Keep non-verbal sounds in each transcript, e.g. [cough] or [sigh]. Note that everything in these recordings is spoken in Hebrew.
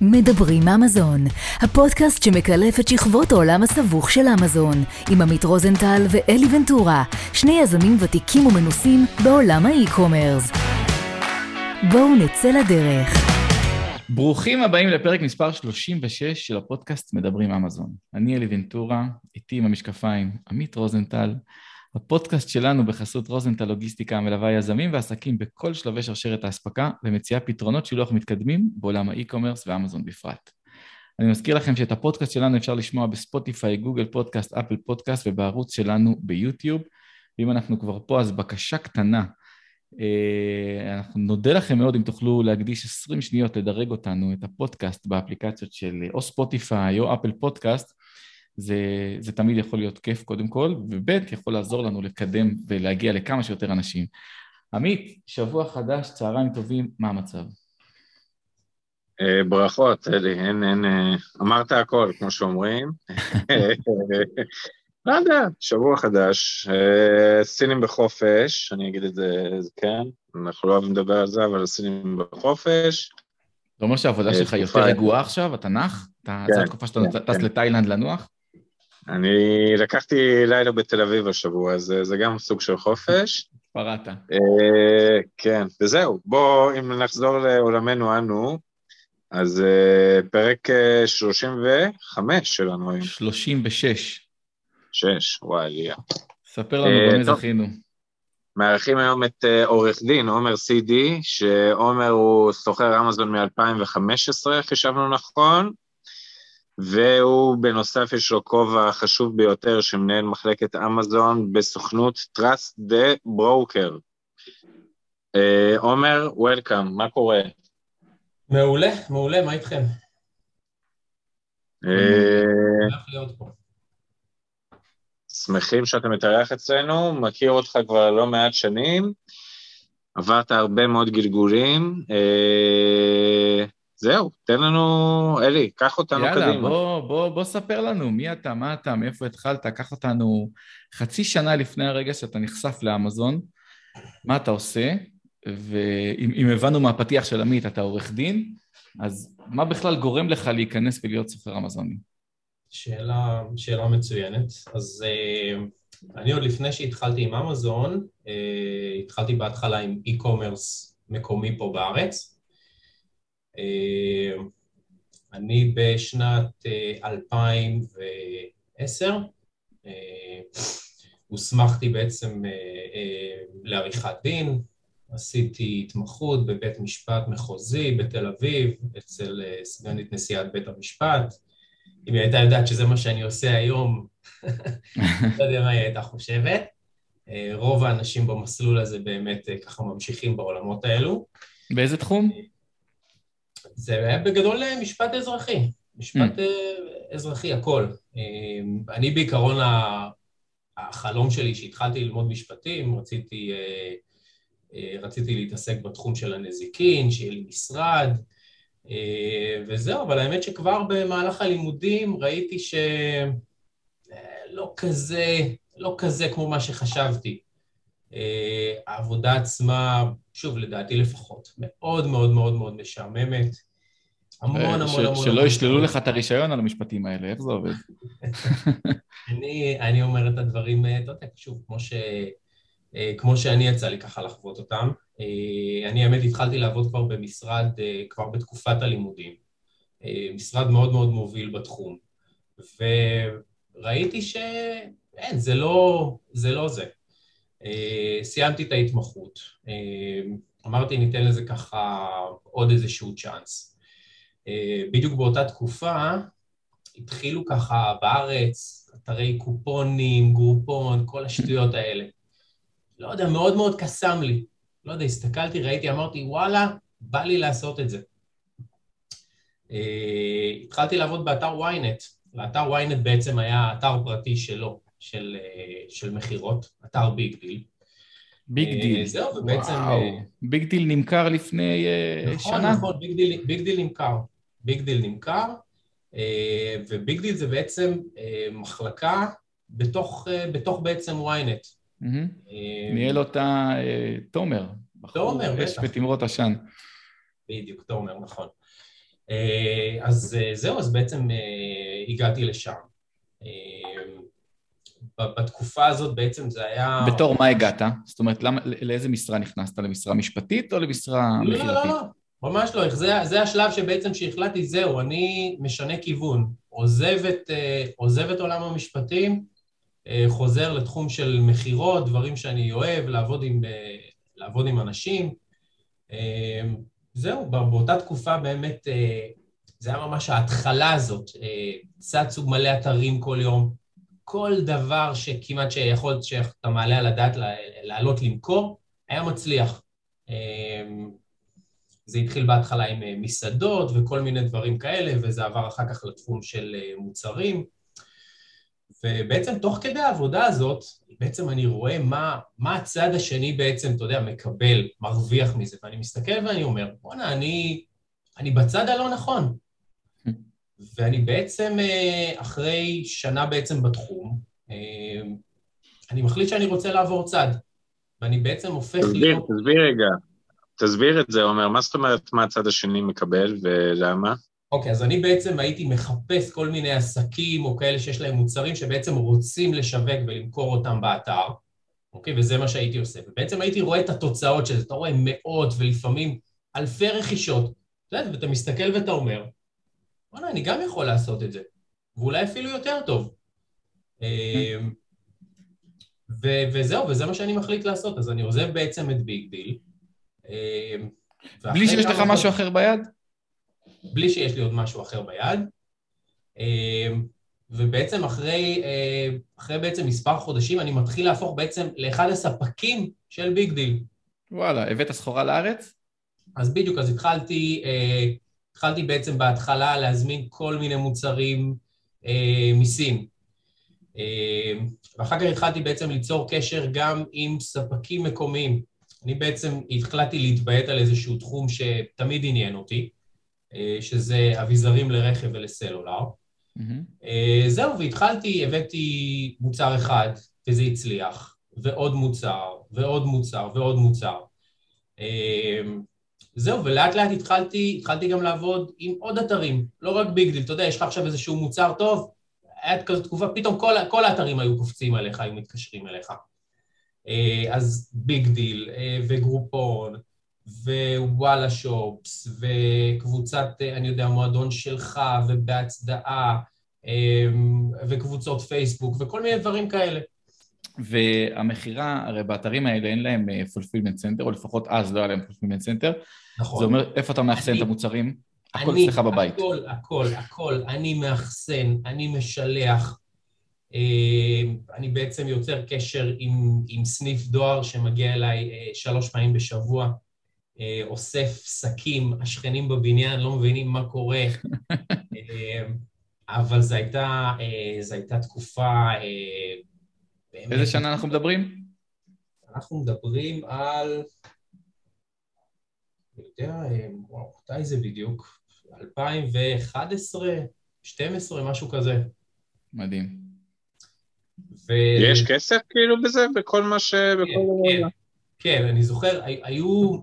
מדברים אמזון, הפודקאסט שמקלף את שכבות העולם הסבוך של אמזון, עם עמית רוזנטל ואלי ונטורה, שני יזמים ותיקים ומנוסים בעולם האי-קומרס. בואו נצא לדרך. ברוכים הבאים לפרק מספר 36 של הפודקאסט מדברים אמזון. אני אלי ונטורה, איתי עם המשקפיים עמית רוזנטל. הפודקאסט שלנו בחסות רוזנטל לוגיסטיקה המלווה יזמים ועסקים בכל שלבי שרשרת האספקה ומציעה פתרונות שילוח מתקדמים בעולם האי-קומרס ואמזון בפרט. אני מזכיר לכם שאת הפודקאסט שלנו אפשר לשמוע בספוטיפיי, גוגל פודקאסט, אפל פודקאסט ובערוץ שלנו ביוטיוב. ואם אנחנו כבר פה, אז בקשה קטנה. אה, אנחנו נודה לכם מאוד אם תוכלו להקדיש 20 שניות לדרג אותנו, את הפודקאסט באפליקציות של או ספוטיפיי או אפל פודקאסט. זה, זה תמיד יכול להיות כיף קודם כל, וב' יכול לעזור לנו לקדם ולהגיע לכמה שיותר אנשים. עמית, שבוע חדש, צהריים טובים, מה המצב? אה, ברכות, אלי, אין, אין, אה, אמרת הכל, כמו שאומרים. [laughs] לא יודע, שבוע חדש, אה, סינים בחופש, אני אגיד את זה, זה כן, אנחנו לא אוהבים לדבר על זה, אבל סינים בחופש. זה אומר שהעבודה שלך יותר רגועה עכשיו? אתה נח? כן, זו התקופה שאתה כן, טס כן. לתאילנד לנוח? אני לקחתי לילה בתל אביב השבוע, אז זה גם סוג של חופש. פרעת. אה, כן, וזהו. בואו, אם נחזור לעולמנו אנו, אז אה, פרק 35 אה, שלנו היום. 36. 6, וואי, ליה. ספר לנו במה זכינו. מארחים היום את עורך דין, עומר סידי, שעומר הוא סוחר אמזון מ-2015, חישבנו נכון, והוא בנוסף יש לו כובע חשוב ביותר שמנהל מחלקת אמזון בסוכנות Trust the Broker. אה, עומר, וולקאם, מה קורה? מעולה, מעולה, מה איתכם? אה, שמחים שאתה מתארח אצלנו, מכיר אותך כבר לא מעט שנים, עברת הרבה מאוד גלגולים. אה, זהו, תן לנו, אלי, קח אותנו יאללה, קדימה. יאללה, בוא, בוא, בוא ספר לנו מי אתה, מה אתה, מאיפה התחלת, קח אותנו חצי שנה לפני הרגע שאתה נחשף לאמזון, מה אתה עושה, ואם הבנו מהפתיח של עמית, אתה עורך דין, אז מה בכלל גורם לך להיכנס ולהיות סוחר אמזוני? שאלה, שאלה מצוינת. אז uh, אני עוד לפני שהתחלתי עם אמזון, uh, התחלתי בהתחלה עם e-commerce מקומי פה בארץ, אני בשנת 2010 אה, אה, הוסמכתי בעצם לעריכת דין, עשיתי התמחות בבית משפט מחוזי בתל אביב, אצל סגנית נשיאת בית המשפט. אם היא הייתה יודעת שזה מה שאני עושה היום, [laughs] לא יודע מה היא הייתה חושבת. רוב האנשים במסלול הזה באמת ככה ממשיכים בעולמות האלו. באיזה תחום? זה היה בגדול אה, משפט אזרחי, משפט mm. אזרחי, הכל. אה, אני בעיקרון, החלום שלי, שהתחלתי ללמוד משפטים, רציתי, רציתי להתעסק בתחום של הנזיקין, שיהיה לי משרד, וזהו, אבל האמת שכבר במהלך הלימודים ראיתי שלא כזה, לא כזה כמו מה שחשבתי. העבודה עצמה שוב, לדעתי לפחות, מאוד מאוד מאוד מאוד משעממת. המון המון המון... שלא ישללו לך את הרישיון על המשפטים האלה, איך זה עובד? [laughs] אני אומר את הדברים, אתה יודע, שוב, כמו ש... כמו שאני יצא לי ככה לחוות אותם. אני האמת התחלתי לעבוד כבר במשרד, כבר בתקופת הלימודים. משרד מאוד מאוד מוביל בתחום. וראיתי שאין, זה לא זה. לא זה. אה, סיימתי את ההתמחות. אה, אמרתי, ניתן לזה ככה עוד איזשהו צ'אנס. אה, בדיוק באותה תקופה התחילו ככה בארץ אתרי קופונים, גרופון, כל השטויות האלה. לא יודע, מאוד מאוד קסם לי. לא יודע, הסתכלתי, ראיתי, אמרתי, וואלה, בא לי לעשות את זה. התחלתי לעבוד באתר ynet. לאתר ynet בעצם היה אתר פרטי שלו. של, אה, של מכירות, אתר ביג דיל. ביג אה, דיל. זהו, ובעצם... וואו, ביג דיל נמכר לפני אה, נכון, שנה? נכון, ביג דיל, ביג דיל נמכר. ביג דיל נמכר, וביג דיל זה בעצם מחלקה בתוך, בתוך בעצם ynet. ניהל אותה תומר. תומר, בטח. אש ותמרות עשן. בדיוק, תומר, נכון. אז זהו, אז בעצם הגעתי לשם. בתקופה הזאת בעצם זה היה... בתור מה הגעת? זאת אומרת, למה, לאיזה משרה נכנסת? למשרה משפטית או למשרה מכירתית? לא, לא, לא, ממש לא. זה, זה השלב שבעצם שהחלטתי, זהו, אני משנה כיוון. עוזב את, עוזב את עולם המשפטים, חוזר לתחום של מכירות, דברים שאני אוהב, לעבוד עם, לעבוד עם אנשים. זהו, באותה תקופה באמת, זה היה ממש ההתחלה הזאת. צצו מלא אתרים כל יום. כל דבר שכמעט שיכול, שאתה מעלה על הדעת לעלות למכור, היה מצליח. אמ, זה התחיל בהתחלה עם אה, מסעדות וכל מיני דברים כאלה, וזה עבר אחר כך לתחום של אה, מוצרים. ובעצם תוך כדי העבודה הזאת, בעצם אני רואה מה, מה הצד השני בעצם, אתה יודע, מקבל, מרוויח מזה, ואני מסתכל ואני אומר, בואנה, אני, אני בצד הלא נכון. ואני בעצם, אה, אחרי שנה בעצם בתחום, אה, אני מחליט שאני רוצה לעבור צד, ואני בעצם הופך תסביר, להיות... תסביר רגע, תסביר את זה, עומר, מה זאת אומרת מה הצד השני מקבל ולמה? אוקיי, okay, אז אני בעצם הייתי מחפש כל מיני עסקים או כאלה שיש להם מוצרים שבעצם רוצים לשווק ולמכור אותם באתר, אוקיי? Okay, וזה מה שהייתי עושה. ובעצם הייתי רואה את התוצאות של זה, אתה רואה מאות ולפעמים אלפי רכישות, ואתה מסתכל ואתה אומר, וואלה, אני גם יכול לעשות את זה, ואולי אפילו יותר טוב. אמ, ו- וזהו, וזה מה שאני מחליט לעשות, אז אני עוזב בעצם את ביג דיל. אמ, בלי שיש לך משהו אחר ביד? בלי שיש לי עוד משהו אחר ביד. אמ, ובעצם אחרי, אה, אחרי בעצם מספר חודשים אני מתחיל להפוך בעצם לאחד הספקים של ביג דיל. וואלה, הבאת סחורה לארץ? אז בדיוק, אז התחלתי אה, התחלתי בעצם בהתחלה להזמין כל מיני מוצרים אה, מסין. אה, ואחר כך התחלתי בעצם ליצור קשר גם עם ספקים מקומיים. אני בעצם החלטתי להתביית על איזשהו תחום שתמיד עניין אותי, אה, שזה אביזרים לרכב ולסלולר. Mm-hmm. אה, זהו, והתחלתי, הבאתי מוצר אחד, וזה הצליח, ועוד מוצר, ועוד מוצר, ועוד מוצר. אה, זהו, ולאט לאט התחלתי, התחלתי גם לעבוד עם עוד אתרים, לא רק ביג דיל, אתה יודע, יש לך עכשיו איזשהו מוצר טוב, הייתה כזו תקופה, פתאום כל, כל האתרים היו קופצים עליך, היו מתקשרים אליך. אה, אז ביג דיל, אה, וגרופון, ווואלה שופס, וקבוצת, אה, אני יודע, מועדון שלך, ובהצדעה, וקבוצות פייסבוק, וכל מיני דברים כאלה. והמכירה, הרי באתרים האלה אין להם fulfillment center, או לפחות אז לא היה להם fulfillment center, נכון. זה אומר, איפה אתה מאחסן את המוצרים? הכל אצלך בבית. הכל, הכל, הכל. אני מאחסן, אני משלח. אה, אני בעצם יוצר קשר עם, עם סניף דואר שמגיע אליי אה, שלוש פעמים בשבוע, אה, אוסף שקים, השכנים בבניין לא מבינים מה קורה, [laughs] אבל זו הייתה, זו הייתה תקופה... באמת... איזה שנה אנחנו מדברים? אנחנו מדברים על... אני יודע, וואו, מתי זה בדיוק? 2011, 2012, משהו כזה. מדהים. ו... יש כסף כאילו בזה? בכל מה ש... כן, כן, כן, אני זוכר, היו,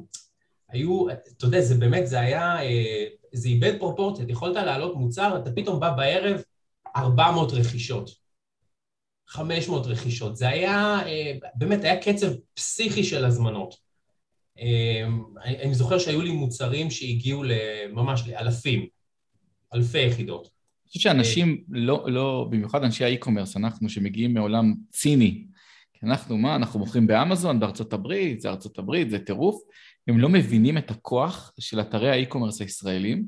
היו, אתה יודע, זה באמת, זה היה, אה, זה איבד פרופורציות, יכולת להעלות מוצר, אתה פתאום בא בערב, 400 רכישות. 500 רכישות. זה היה, אה, באמת, היה קצב פסיכי של הזמנות. אמ, אני, זוכר שהיו לי מוצרים שהגיעו ממש לאלפים, אלפי יחידות. אני חושב שאנשים, לא, לא, במיוחד אנשי האי-קומרס, אנחנו שמגיעים מעולם ציני, כי אנחנו, מה, אנחנו מוכרים באמזון, בארצות הברית, זה ארצות הברית, זה טירוף, הם לא מבינים את הכוח של אתרי ה e-commerce הישראלים,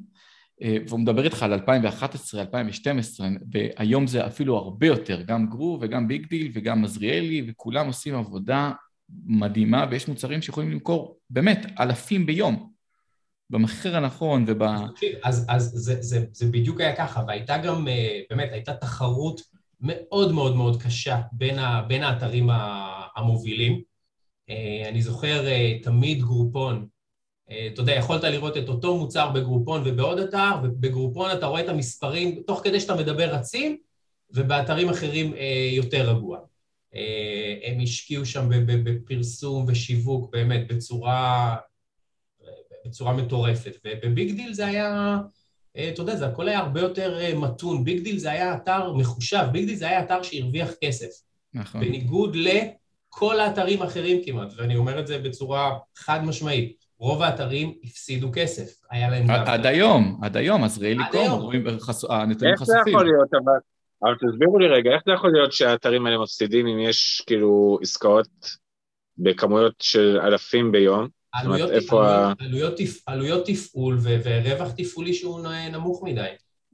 אה, והוא מדבר איתך על 2011, 2012, והיום זה אפילו הרבה יותר, גם גרו וגם ביג דיל וגם עזריאלי, וכולם עושים עבודה מדהימה, ויש מוצרים שיכולים למכור באמת אלפים ביום, במחיר הנכון וב... אז, אז זה, זה, זה בדיוק היה ככה, והייתה גם, אה, באמת, הייתה תחרות מאוד מאוד מאוד קשה בין, ה, בין האתרים המובילים. אה, אני זוכר אה, תמיד גרופון, אתה יודע, יכולת לראות את אותו מוצר בגרופון ובעוד אתר, ובגרופון אתה רואה את המספרים, תוך כדי שאתה מדבר רצים, ובאתרים אחרים יותר רגוע. אה, הם השקיעו שם בפרסום ושיווק באמת בצורה, בצורה מטורפת. ובביג דיל זה היה, אה, אתה יודע, זה הכל היה הרבה יותר אה, מתון. ביג דיל זה היה אתר מחושב, ביג דיל זה היה אתר שהרוויח כסף. נכון. בניגוד לכל האתרים האחרים כמעט, ואני אומר את זה בצורה חד משמעית. רוב האתרים הפסידו כסף, היה להם עד היום, עד היום, עזריאלי dot com, היום. רואים חס- הנתונים איך זה חשופים. יכול להיות, אבל... אבל תסבירו לי רגע, איך זה יכול להיות שהאתרים האלה מפסידים אם יש כאילו עסקאות בכמויות של אלפים ביום? עלויות, אומרת, איפה ה- עלויות, עלויות, תפ- עלויות תפעול ו- ורווח תפעולי שהוא נמוך מדי.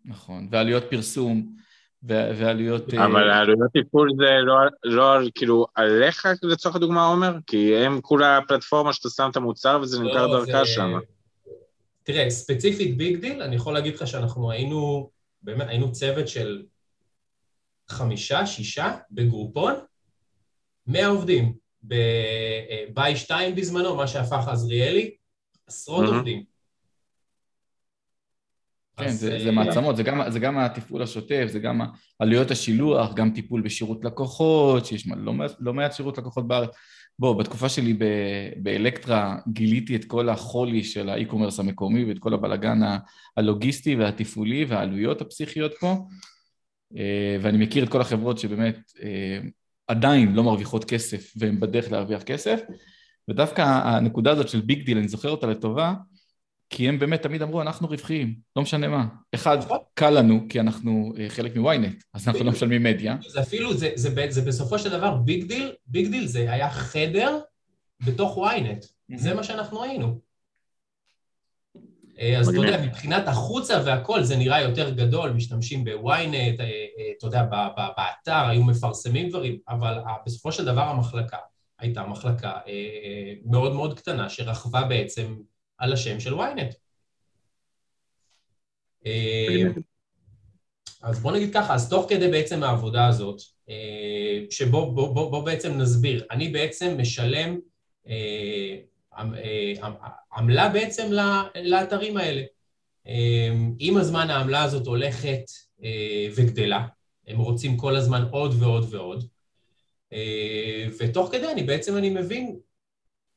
נכון, ועלויות פרסום, ו- ועלויות... אה, אבל העלויות טיפול זה לא, לא על- כאילו עליך לצורך הדוגמה עומר? כי הם כולה פלטפורמה שאתה שם את המוצר וזה נמכר לא, דרכה זה- שם. תראה, ספציפית ביג דיל, אני יכול להגיד לך שאנחנו היינו, באמת, היינו צוות של חמישה, שישה, בגרופון, מאה עובדים. בביי 2 בזמנו, מה שהפך עזריאלי, עשרות מהמם. עובדים. כן, זה, אה, זה מעצמות, זה גם, זה גם התפעול השוטף, זה גם עלויות השילוח, גם טיפול בשירות לקוחות, שיש מה- לא, מעט- לא מעט שירות לקוחות בארץ. בוא, בתקופה שלי ב- באלקטרה גיליתי את כל החולי של האי-קומרס המקומי ואת כל הבלגן ה- הלוגיסטי והתפעולי והעלויות הפסיכיות פה, אה, ואני מכיר את כל החברות שבאמת אה, עדיין לא מרוויחות כסף והן בדרך להרוויח כסף, ודווקא הנקודה הזאת של ביג דיל, אני זוכר אותה לטובה, כי הם באמת תמיד אמרו, אנחנו רווחיים, לא משנה מה. אחד, נכון. קל לנו, כי אנחנו אה, חלק מ ynet, אז אנחנו לא משלמים מדיה. זה אפילו, זה, זה, זה, זה בסופו של דבר ביג דיל, ביג דיל זה היה חדר בתוך ynet, זה מה שאנחנו היינו. אה, אז אתה. יודע, מבחינת החוצה והכל זה נראה יותר גדול, משתמשים ב ynet, אתה יודע, ב- ב- באתר היו מפרסמים דברים, אבל בסופו של דבר המחלקה הייתה מחלקה אה, אה, מאוד מאוד קטנה שרכבה בעצם על השם של. אה, אז בוא נגיד ככה, אז תוך כדי בעצם העבודה הזאת, אה, שבו בוא, בוא, בוא בעצם נסביר, אני בעצם משלם אה, אה, עמלה בעצם לאתרים האלה. אה, עם הזמן העמלה הזאת הולכת אה, וגדלה, הם רוצים כל הזמן עוד ועוד ועוד, אה, ותוך כדי אני בעצם אני מבין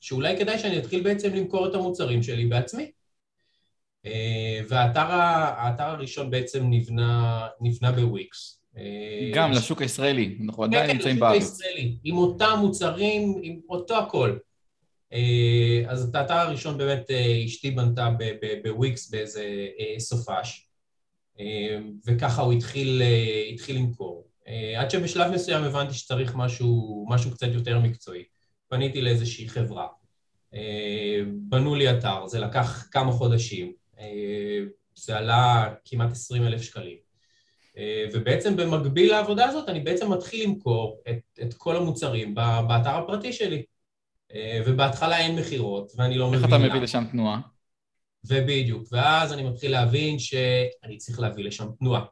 שאולי כדאי שאני אתחיל בעצם למכור את המוצרים שלי בעצמי. אה, והאתר הראשון בעצם נבנה, נבנה בוויקס. אה, גם לשוק הישראלי, אנחנו כן, עדיין כן, נמצאים לשוק בארץ. הישראלי, עם אותם מוצרים, עם אותו הכל. אה, אז את האתר הראשון באמת אה, אשתי בנתה בוויקס באיזה אה, סופש, וככה הוא התחיל, התחיל למכור. עד שבשלב מסוים הבנתי שצריך משהו, משהו קצת יותר מקצועי. פניתי לאיזושהי חברה, בנו לי אתר, זה לקח כמה חודשים, זה עלה כמעט 20 אלף שקלים. ובעצם במקביל לעבודה הזאת אני בעצם מתחיל למכור את, את כל המוצרים באתר הפרטי שלי. אה, ובהתחלה אין מכירות, ואני לא איך מבין אתה למה. מביא לשם תנועה? ובדיוק, ואז אני מתחיל להבין שאני צריך להביא לשם תנועה.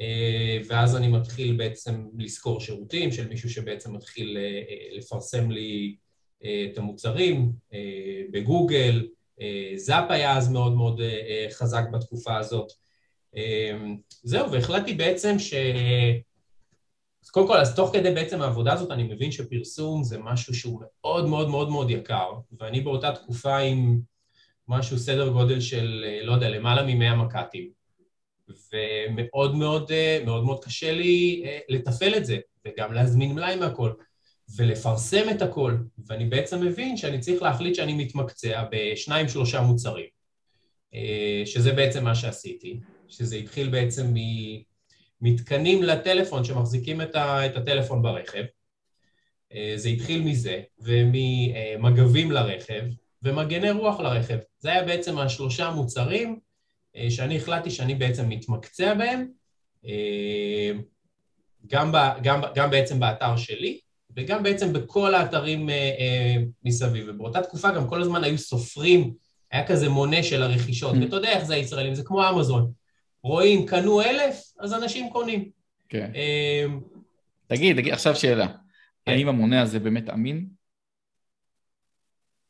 אה, ואז אני מתחיל בעצם לשכור שירותים של מישהו שבעצם מתחיל אה, לפרסם לי את המוצרים בגוגל, זאפ היה אז מאוד מאוד חזק בתקופה הזאת. זהו, והחלטתי בעצם ש... קודם כל, אז תוך כדי בעצם העבודה הזאת אני מבין שפרסום זה משהו שהוא מאוד מאוד מאוד מאוד יקר, ואני באותה תקופה עם משהו סדר גודל של, אה, לא יודע, למעלה מ-100 מק"טים. ומאוד מאוד, אה, מאוד מאוד קשה לי אה, לתפעל את זה, וגם להזמין מלאי מהכל, ולפרסם את הכל. ואני בעצם מבין שאני צריך להחליט שאני מתמקצע בשניים, שלושה מוצרים. שזה בעצם מה שעשיתי, שזה התחיל בעצם ממתקנים לטלפון שמחזיקים את ה- את הטלפון ברכב. אה, זה התחיל מזה, וממגבים לרכב, ומגני רוח לרכב. זה היה בעצם השלושה מוצרים אה, שאני החלטתי שאני בעצם מתמקצע בהם, אה, גם, ב, גם, גם בעצם באתר שלי, וגם בעצם בכל האתרים מסביב. ובאותה תקופה גם כל הזמן היו סופרים, היה כזה מונה של הרכישות, Mm. ואתה יודע איך זה הישראלים, זה כמו אמזון. רואים, קנו אלף, אז אנשים קונים. כן. אה, תגיד, תגיד, עכשיו שאלה. כן. האם המונה הזה באמת אמין?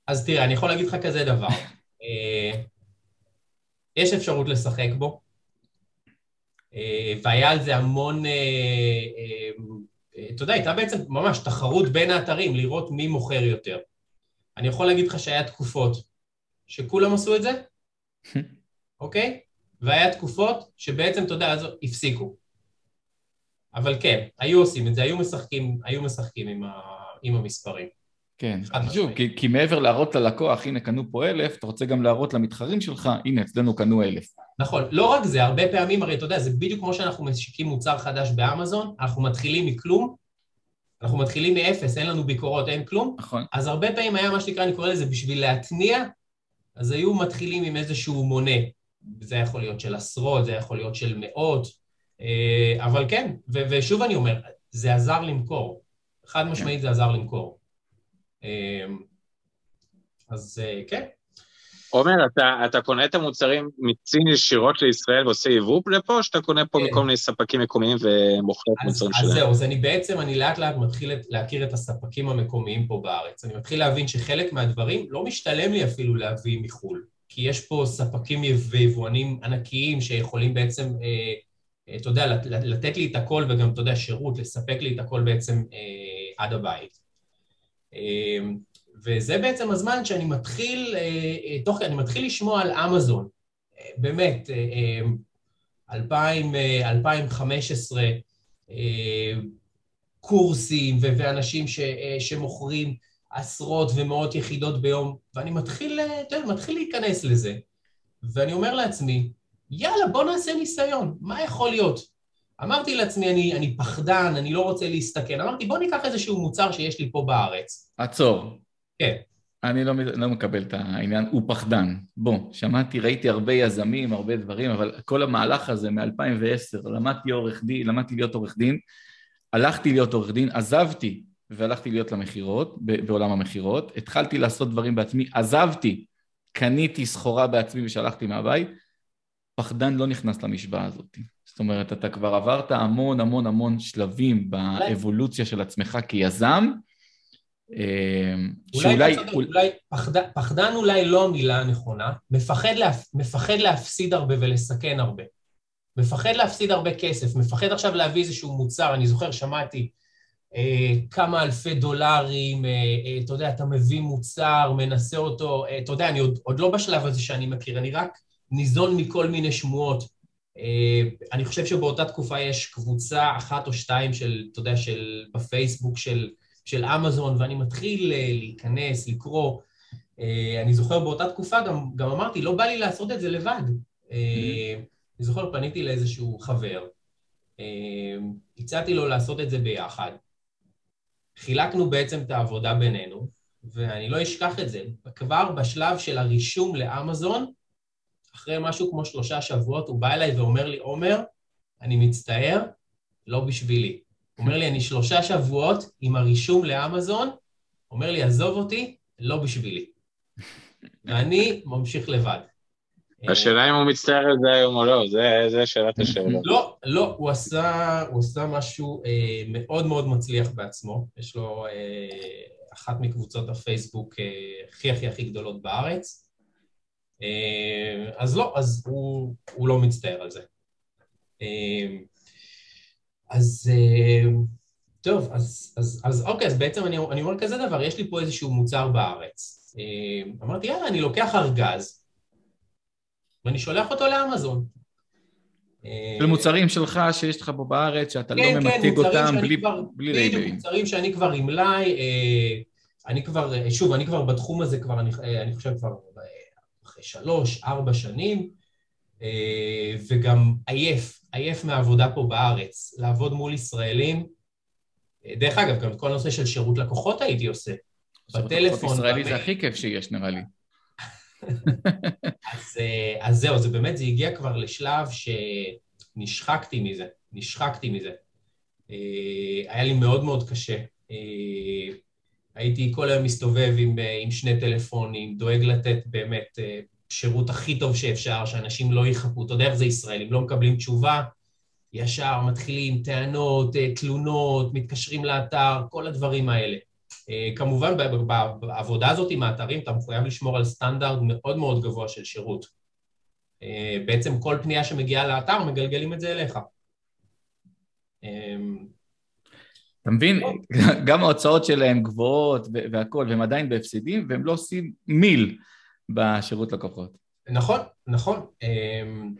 אז תראה, אני יכול להגיד לך כזה דבר. [laughs] אה, יש אפשרות לשחק בו, אה, והיה על זה המון, אה, אתה יודע, הייתה בעצם ממש תחרות בין האתרים, לראות מי מוכר יותר. אני יכול להגיד לך שהיה תקופות שכולם עשו את זה, [laughs] אוקיי? והיה תקופות שבעצם, אתה יודע, אז הפסיקו. אבל כן, היו עושים את זה, היו משחקים, היו משחקים עם, ה, עם המספרים. כן, שוב, כי, כי מעבר להראות ללקוח, הנה קנו פה אלף, אתה רוצה גם להראות למתחרים שלך, הנה אצלנו קנו אלף. נכון, לא רק זה, הרבה פעמים, הרי אתה יודע, זה בדיוק כמו שאנחנו משיקים מוצר חדש באמזון, אנחנו מתחילים מכלום, אנחנו מתחילים מאפס, אין לנו ביקורות, אין כלום, נכון. אז הרבה פעמים היה מה שנקרא, אני קורא לזה בשביל להתניע, אז היו מתחילים עם איזשהו מונה. זה יכול להיות של עשרות, זה יכול להיות של מאות, אה, אבל כן, ו- ושוב אני אומר, זה עזר למכור. חד משמעית זה עזר למכור. אה, אז אה, כן. עומר, אתה, אתה קונה את המוצרים מצין ישירות לישראל ועושה יבוא לפה, או שאתה קונה פה כן. מכל מיני ספקים מקומיים ומוכר את אז, המוצרים אז שלהם? זהו, אז אני בעצם, אני לאט לאט מתחיל להכיר את הספקים המקומיים פה בארץ. אני מתחיל להבין שחלק מהדברים לא משתלם לי אפילו להביא מחו"ל, כי יש פה ספקים ויבואנים ענקיים שיכולים בעצם, אה, אה, אתה יודע, לת- לתת לי את הכל וגם, אתה יודע, שירות, לספק לי את הכל בעצם אה, עד הבית. וזה בעצם הזמן שאני מתחיל, תוך, אני מתחיל לשמוע על אמזון. באמת, אה, אה, 2000, אה, 2015, אה, קורסים ואנשים ש- שמוכרים עשרות ומאות יחידות ביום, ואני מתחיל, אה, אתה יודע, מתחיל להיכנס לזה. ואני אומר לעצמי, יאללה, בוא נעשה ניסיון, מה יכול להיות? אמרתי לעצמי, אני, אני פחדן, אני לא רוצה להסתכן. אמרתי, בוא ניקח איזשהו מוצר שיש לי פה בארץ. עצור. כן. אני לא, לא מקבל את העניין, הוא פחדן. בוא, שמעתי, ראיתי הרבה יזמים, הרבה דברים, אבל כל המהלך הזה מ-2010, למדתי עורך דין, למדתי להיות עורך דין, הלכתי להיות עורך דין, עזבתי והלכתי להיות למכירות, בעולם המכירות, התחלתי לעשות דברים בעצמי, עזבתי, קניתי סחורה בעצמי ושלחתי מהבית, פחדן לא נכנס למשוואה הזאת. זאת אומרת, אתה כבר עברת המון המון המון שלבים באבולוציה של עצמך כיזם, אה, אולי, שאולי... אתה צודק, אולי פחד, פחדן אולי לא המילה הנכונה, מפחד, להפ, מפחד להפסיד הרבה ולסכן הרבה. מפחד להפסיד הרבה כסף, מפחד עכשיו להביא איזשהו מוצר, אני זוכר, שמעתי כמה אלפי דולרים, אה, אה, אתה יודע, אתה מביא מוצר, מנסה אותו, אה, אתה יודע, אני עוד, עוד לא בשלב הזה שאני מכיר, אני רק ניזון מכל מיני שמועות. אני חושב שבאותה תקופה יש קבוצה אחת או שתיים של, אתה יודע, של, בפייסבוק של... של אמזון, ואני מתחיל להיכנס, לקרוא. אני זוכר באותה תקופה גם, גם אמרתי, לא בא לי לעשות את זה לבד. אה, אני זוכר, פניתי לאיזשהו חבר, הצעתי לו לעשות את זה ביחד. חילקנו בעצם את העבודה בינינו, ואני לא אשכח את זה. כבר בשלב של הרישום לאמזון, אחרי משהו כמו שלושה שבועות, הוא בא אליי ואומר לי, עומר, אני מצטער, לא בשבילי. הוא אומר לי, אני שלושה שבועות עם הרישום לאמזון, אומר לי, עזוב אותי, לא בשבילי. ואני ממשיך לבד. השאלה אם הוא מצטער על זה היום או לא, זה, זה שאלת השאלה. לא, לא, הוא עשה, הוא עשה משהו אה, מאוד מאוד מצליח בעצמו. יש לו אה, אחת מקבוצות הפייסבוק אה, הכי הכי הכי גדולות בארץ. אה, אז לא, אז הוא, הוא לא מצטער על זה. אה, אז אה, טוב, אז, אז, אז אוקיי, אז בעצם אני, אני אומר כזה דבר, יש לי פה איזשהו מוצר בארץ. אה, אמרתי, יאללה, אני לוקח ארגז, ואני שולח אותו לאמזון. של מוצרים שלך שיש לך פה בארץ, שאתה כן, לא כן, ממתג מוצרים אותם בלי, כבר- בלי בדיוק, לייבלים. מוצרים שאני כבר עם מלאי, אה, אני כבר, אה, שוב, אני כבר בתחום הזה כבר, אני, אה, אני חושב כבר אחרי שלוש, ארבע שנים, וגם עייף, עייף מהעבודה פה בארץ, לעבוד מול ישראלים. דרך אגב, גם כל הנושא של שירות לקוחות הייתי עושה. בטלפון, לקוחות ישראלי. זה הכי כיף שיש נראה לי. [laughs] אז, אה, אז זהו, זה באמת, זה הגיע כבר לשלב שנשחקתי מזה, נשחקתי מזה. אה, היה לי מאוד מאוד קשה. אה, הייתי כל היום מסתובב עם, עם שני טלפונים, דואג לתת באמת שירות הכי טוב שאפשר, שאנשים לא יחכו. אתה יודע איך זה ישראלים, לא מקבלים תשובה, ישר מתחילים טענות, תלונות, מתקשרים לאתר, כל הדברים האלה. כמובן, בעבודה הזאת עם האתרים, אתה מחויב לשמור על סטנדרט מאוד מאוד גבוה של שירות. אה, בעצם כל פנייה שמגיעה לאתר, מגלגלים את זה אליך. אה, אתה מבין? [laughs] גם ההוצאות שלהם גבוהות והכול, והם עדיין בהפסדים, והם לא עושים מיל בשירות לקוחות. נכון, נכון. אמ,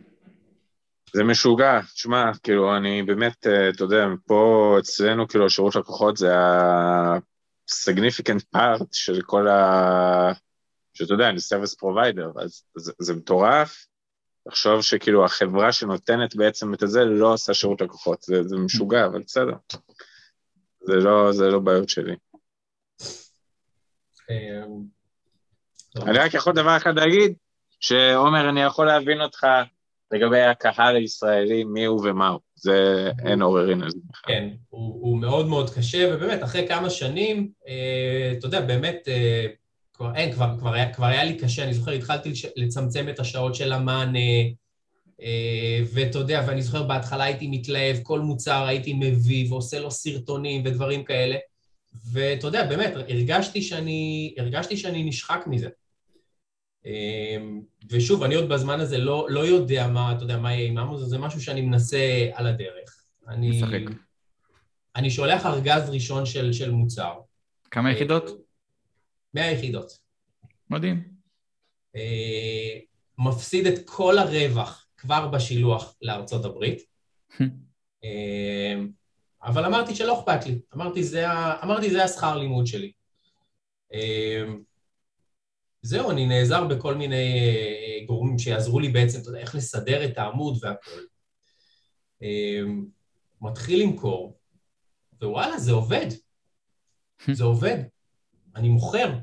זה משוגע, תשמע, כאילו, אני באמת, אה, אתה יודע, פה אצלנו, כאילו, שירות לקוחות זה ה-significant part של כל ה... שאתה יודע, אני service provider, אז זה, זה מטורף. לחשוב שכאילו החברה שנותנת בעצם את זה לא עושה שירות לקוחות, זה, זה משוגע, אבל בסדר. זה לא, זה לא בעיות שלי. אה, אני רק יכול דבר אחד להגיד, שעומר, אני יכול להבין אותך לגבי הקהל הישראלי, מי הוא ומה הוא. זה, אין עוררין על זה. כן, הוא, הוא מאוד מאוד קשה, ובאמת, אחרי כמה שנים, אה, אתה יודע, באמת, אה, כבר אין, כבר, כבר, היה, כבר היה לי קשה, אני זוכר, התחלתי לצמצם את השעות של המענה, אה, ואתה יודע, ואני זוכר, בהתחלה הייתי מתלהב, כל מוצר הייתי מביא ועושה לו סרטונים ודברים כאלה, ואתה יודע, באמת, הרגשתי שאני, הרגשתי שאני נשחק מזה. אמ, ושוב, אני עוד בזמן הזה לא, לא יודע מה, אתה יודע, מה יהיה עם אמוזון, זה משהו שאני מנסה על הדרך. אני, משחק. אני שולח ארגז ראשון של, של מוצר. כמה יחידות? 100 יחידות. מדהים. אה, מפסיד את כל הרווח כבר בשילוח לארצות הברית. אה, אבל אמרתי שלא אכפת לי. אמרתי, זה, אמרתי, זה השכר לימוד שלי. זהו, אני נעזר בכל מיני אה, גורמים שיעזרו לי בעצם, אתה יודע, איך לסדר את העמוד והכול. אה, מתחיל למכור, ווואלה, זה עובד. [laughs] זה עובד. אני מוכר.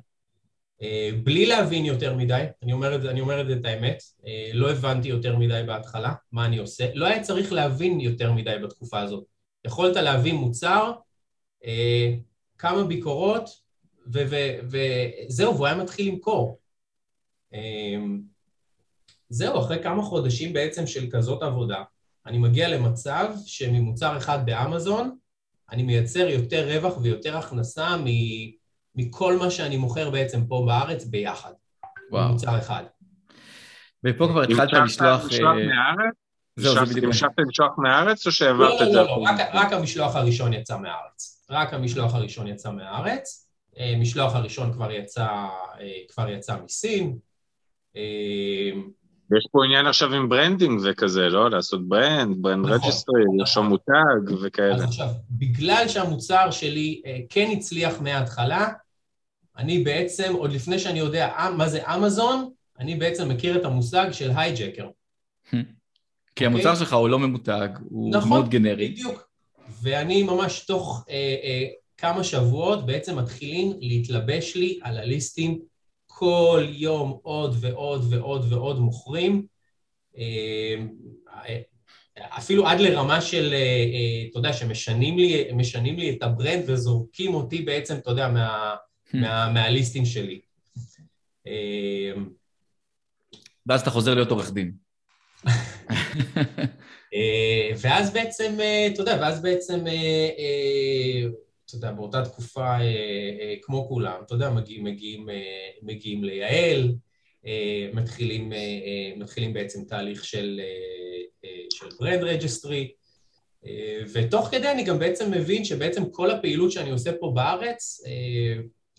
אה, בלי להבין יותר מדי, אני אומר את אני אומר את זה את האמת, אה, לא הבנתי יותר מדי בהתחלה מה אני עושה, לא היה צריך להבין יותר מדי בתקופה הזאת. יכולת להביא מוצר, כמה ביקורות, וזהו, והוא היה מתחיל למכור. אמ, זהו, אחרי כמה חודשים בעצם של כזאת עבודה, אני מגיע למצב שממוצר אחד באמזון, אני מייצר יותר רווח ויותר הכנסה מ- מכל מה שאני מוכר בעצם פה בארץ ביחד. וואו. ממוצר אחד. ופה כבר התחלת לשלוח... משלוח אה, מהארץ? זהו, זה בדיוק. המשכת למשלוח מהארץ או לא, שהעברת לא, את זה? לא, לא, רק, רק המשלוח הראשון יצא מהארץ. רק המשלוח הראשון יצא מהארץ. משלוח הראשון כבר יצא, אה, כבר יצא מסין. אה, יש פה עניין עכשיו עם branding וכזה, לא? לעשות brand, brand נכון. registry, לרשום מותג אז וכאלה. עכשיו, בגלל שהמוצר שלי אה, כן הצליח מההתחלה, אני בעצם, עוד לפני שאני יודע מה זה אמזון, אני בעצם מכיר את המושג של hijacker. כי המוצר שלך הוא לא ממותג, הוא נכון, מאוד גנרי. בדיוק. ואני ממש תוך אה, אה, כמה שבועות בעצם מתחילים להתלבש לי על הליסטים כל יום עוד ועוד ועוד ועוד מוכרים. אה, אפילו עד לרמה של, אה, אה, אתה יודע, שמשנים לי, משנים לי את הברנד וזורקים אותי בעצם, אתה יודע, מה, מה, מהליסטים שלי. ואז אתה חוזר להיות עורך דין. ואז בעצם, אתה יודע, ואז בעצם, אתה יודע, באותה תקופה, אה, אה, כמו כולם, אתה יודע, מגיעים, מגיעים, אה, מגיעים ליעל, מתחילים, מתחילים בעצם תהליך של, של brand registry, ותוך כדי אני גם בעצם מבין שבעצם כל הפעילות שאני עושה פה בארץ,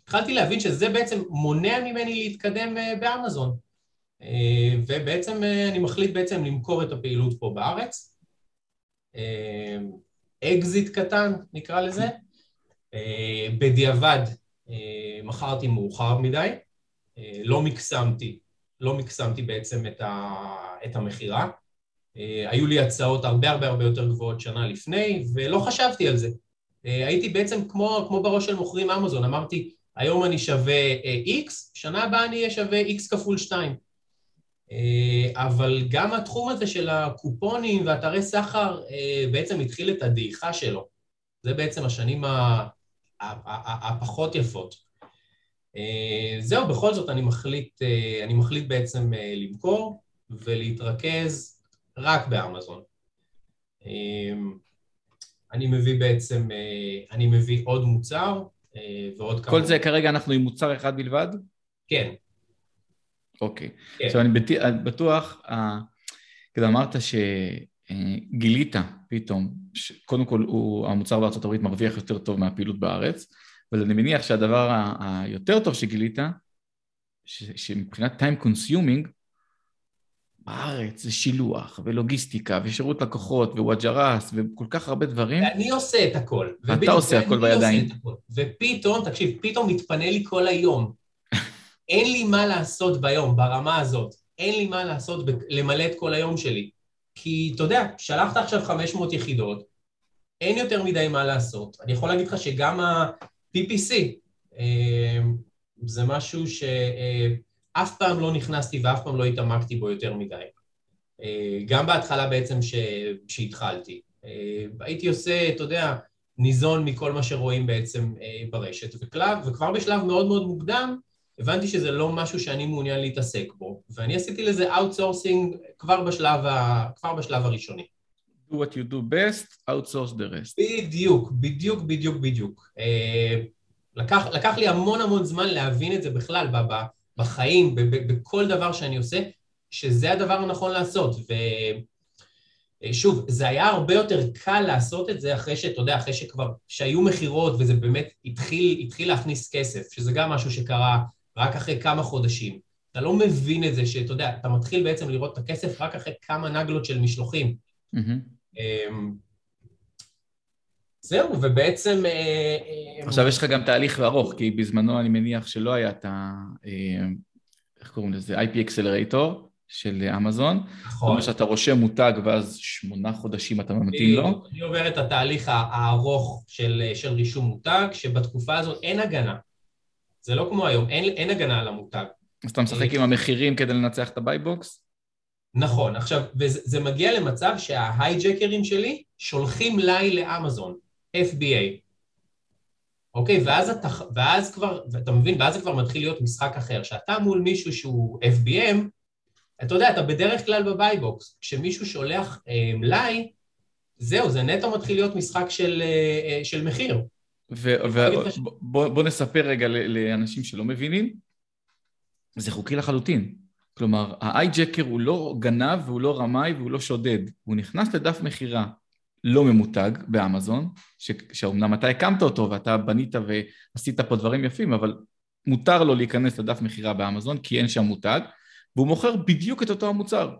התחלתי להבין שזה בעצם מונע ממני להתקדם באמזון. ובעצם אני מחליט בעצם למכור את הפעילות פה בארץ. אקזיט קטן, נקרא לזה. אה, בדיעבד אה, מכרתי מאוחר מדי, אה, לא מקסמתי, לא מקסמתי בעצם את, ה, את המכירה. היו לי הצעות הרבה הרבה הרבה יותר גבוהות שנה לפני, ולא חשבתי על זה. הייתי בעצם כמו, כמו בראש של מוכרים אמזון, אמרתי, היום אני שווה X, שנה הבאה אני אהיה שווה X כפול 2. אה, אבל גם התחום הזה של הקופונים ואתרי סחר בעצם התחיל את הדעיכה שלו. זה בעצם השנים ה- הפחות יפות. אה, זהו, בכל זאת אני מחליט, אה, אני מחליט בעצם אה, למכור ולהתרכז רק באמזון. אני מביא בעצם, אני מביא עוד מוצר ועוד כמה... כל זה כרגע אנחנו עם מוצר אחד בלבד? כן, אוקיי. כן. עכשיו אני בט- אני בטוח, אה, כאילו אמרת שגילית פתאום, ש- קודם כל הוא, המוצר בארצות הברית מרוויח יותר טוב מהפעילות בארץ, אבל אני מניח שהדבר היותר טוב שגילית, ש- שמבחינת time consuming, בארץ זה שילוח ולוגיסטיקה ושירות לקוחות ו vouchers וכל כך הרבה דברים. ואני עושה את הכל. אתה עושה הכל בידיים. ופתאום, תקשיב, פתאום מתפנה לי כל היום. [laughs] אין לי מה לעשות ביום, ברמה הזאת. אין לי מה לעשות למלא את כל היום שלי. כי, אתה יודע, שלחת עכשיו 500 יחידות, אין יותר מדי מה לעשות. אני יכול להגיד לך שגם ה-PPC אה, זה משהו שאף פעם לא נכנסתי ואף פעם לא התעמקתי בו יותר מדי. אה, גם בהתחלה בעצם שהתחלתי. אה, הייתי עושה, אתה יודע, ניזון מכל מה שרואים בעצם ברשת, וכבר בשלב מאוד מאוד מוקדם הבנתי שזה לא משהו שאני מעוניין להתעסק בו, ואני עשיתי לזה outsourcing כבר בשלב, ה... כבר בשלב הראשוני. do what you do best, outsource the rest. בדיוק, בדיוק, בדיוק, בדיוק. אה, לקח, לקח לי המון המון זמן להבין את זה בכלל בחיים, בכל דבר שאני עושה, שזה הדבר הנכון לעשות. ושוב, זה היה הרבה יותר קל לעשות את זה אחרי שאתה יודע, אחרי שכבר, שהיו מכירות וזה באמת התחיל, התחיל להכניס כסף, שזה גם משהו שקרה רק אחרי כמה חודשים. אתה לא מבין את זה שאתה יודע, אתה מתחיל בעצם לראות את הכסף רק אחרי כמה נגלות של משלוחים. Mm-hmm. זהו, ובעצם... אה, אה, עכשיו יש לך גם תהליך ארוך, כי בזמנו אני מניח שלא היה את ה... אה, איך קוראים לזה? IP Accelerator של אמזון. נכון. זאת אומרת שאתה רושם מותג ואז שמונה חודשים אתה ממתין לו. אני עובר את התהליך הארוך של, של רישום מותג, שבתקופה הזאת אין הגנה. זה לא כמו היום, אין, אין הגנה על המותג. אז אתה משחק עם המחירים כדי לנצח את ה buy box? נכון, עכשיו, וזה מגיע למצב שההייג'קרים שלי שולחים לי לאמזון, FBA. אוקיי, ואז אתה, ואז כבר, ואתה מבין, ואז זה כבר מתחיל להיות משחק אחר. כשאתה מול מישהו שהוא FBM, אתה יודע, אתה בדרך כלל ב buy box. כשמישהו שולח אה, מלאי, זהו, זה נטו מתחיל להיות משחק של, אה, אה של מחיר. ובוא נספר רגע לאנשים שלא מבינים, זה חוקי לחלוטין. כלומר, ה hijacker הוא לא גנב והוא לא רמאי והוא לא שודד. הוא נכנס לדף מכירה לא ממותג באמזון, שאומנם אתה הקמת אותו ואתה בנית ועשית פה דברים יפים, אבל מותר לו להיכנס לדף מכירה באמזון כי אין שם מותג, והוא מוכר בדיוק את אותו המוצר.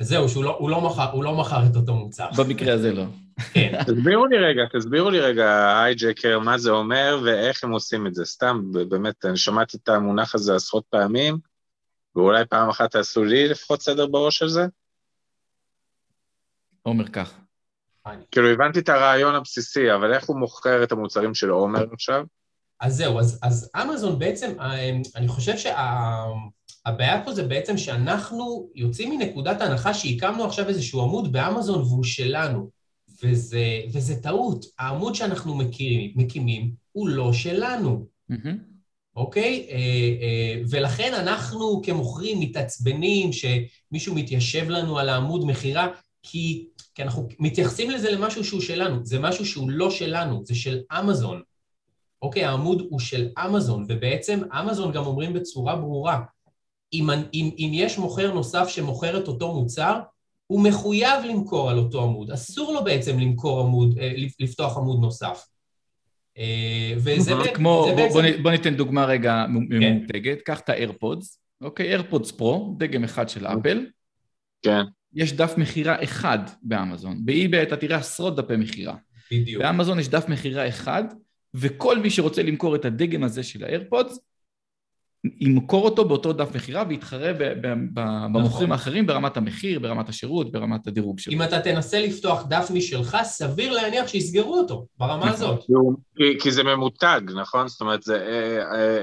זהו, שהוא לא, הוא לא, מכר, הוא לא מכר את אותו מוצר. במקרה הזה לא. כן. [laughs] תסבירו לי רגע, תסבירו לי רגע, הייג'קר, מה זה אומר ואיך הם עושים את זה. סתם, באמת, אני שמעתי את המונח הזה עשרות פעמים, ואולי פעם אחת תעשו לי לפחות סדר בראש של זה? עומר כך. כאילו, הבנתי את הרעיון הבסיסי, אבל איך הוא מוכר את המוצרים של עומר עכשיו? אז זהו, אז, אז אמזון בעצם, אה, אני חושב שהבעיה שה, פה זה בעצם שאנחנו יוצאים מנקודת ההנחה שהקמנו עכשיו איזשהו עמוד באמזון והוא שלנו, וזה, וזה טעות. העמוד שאנחנו מכירים, מקימים הוא לא שלנו. Mm-hmm. אוקיי? אה, אה, ולכן אנחנו כמוכרים מתעצבנים שמישהו מתיישב לנו על העמוד מכירה, כי, כי אנחנו מתייחסים לזה למשהו שהוא שלנו, זה משהו שהוא לא שלנו, זה של אמזון. אוקיי, העמוד הוא של אמזון, ובעצם אמזון גם אומרים בצורה ברורה, אם, אם, אם יש מוכר נוסף שמוכר את אותו מוצר, הוא מחויב למכור על אותו עמוד, אסור לו בעצם למכור עמוד, אה, לפתוח עמוד נוסף. אה, וזה כמו, בוא, בעצם... בוא, בוא ניתן דוגמה רגע ממותגת, כן. קח את האיירפודס, אוקיי, איירפודס פרו, דגם אחד של אפל. כן. יש דף מכירה אחד באמזון, באי-ביי אתה תראה עשרות דפי מכירה. בדיוק. באמזון יש דף מכירה אחד, וכל מי שרוצה למכור את הדגם הזה של האיירפודס, ימכור אותו באותו דף מכירה ויתחרה במוכרים נכון. האחרים ברמת המחיר, ברמת השירות, ברמת הדירוג שלו. אם אתה תנסה לפתוח דף משלך, סביר להניח שיסגרו אותו ברמה נכון. הזאת. כי זה ממותג, נכון? זאת אומרת, זה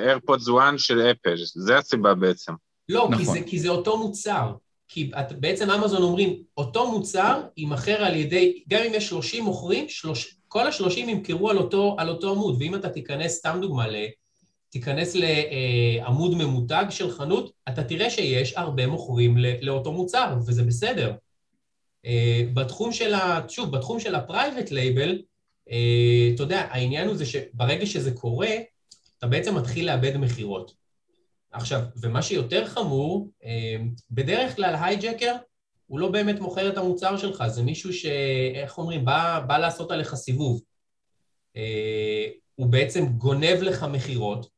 AirPods One של אפל, זה הסיבה בעצם. לא, נכון. כי, זה, כי זה אותו מוצר. כי את, בעצם אמזון אומרים, אותו מוצר יימכר על ידי, גם אם יש 30 מוכרים, שלוש, כל ה-30 ימכרו על אותו, על אותו עמוד, ואם אתה תיכנס, סתם דוגמה, תיכנס לעמוד ממותג של חנות, אתה תראה שיש הרבה מוכרים לאותו מוצר, וזה בסדר. אה, בתחום של ה... שוב, בתחום של ה-private label, אה, אתה יודע, העניין הוא זה שברגע שזה קורה, אתה בעצם מתחיל לאבד מכירות. עכשיו, ומה שיותר חמור, אה, בדרך כלל הייג'קר הוא לא באמת מוכר את המוצר שלך, זה מישהו ש... איך אומרים? בא, בא לעשות עליך סיבוב. הוא בעצם גונב לך מכירות,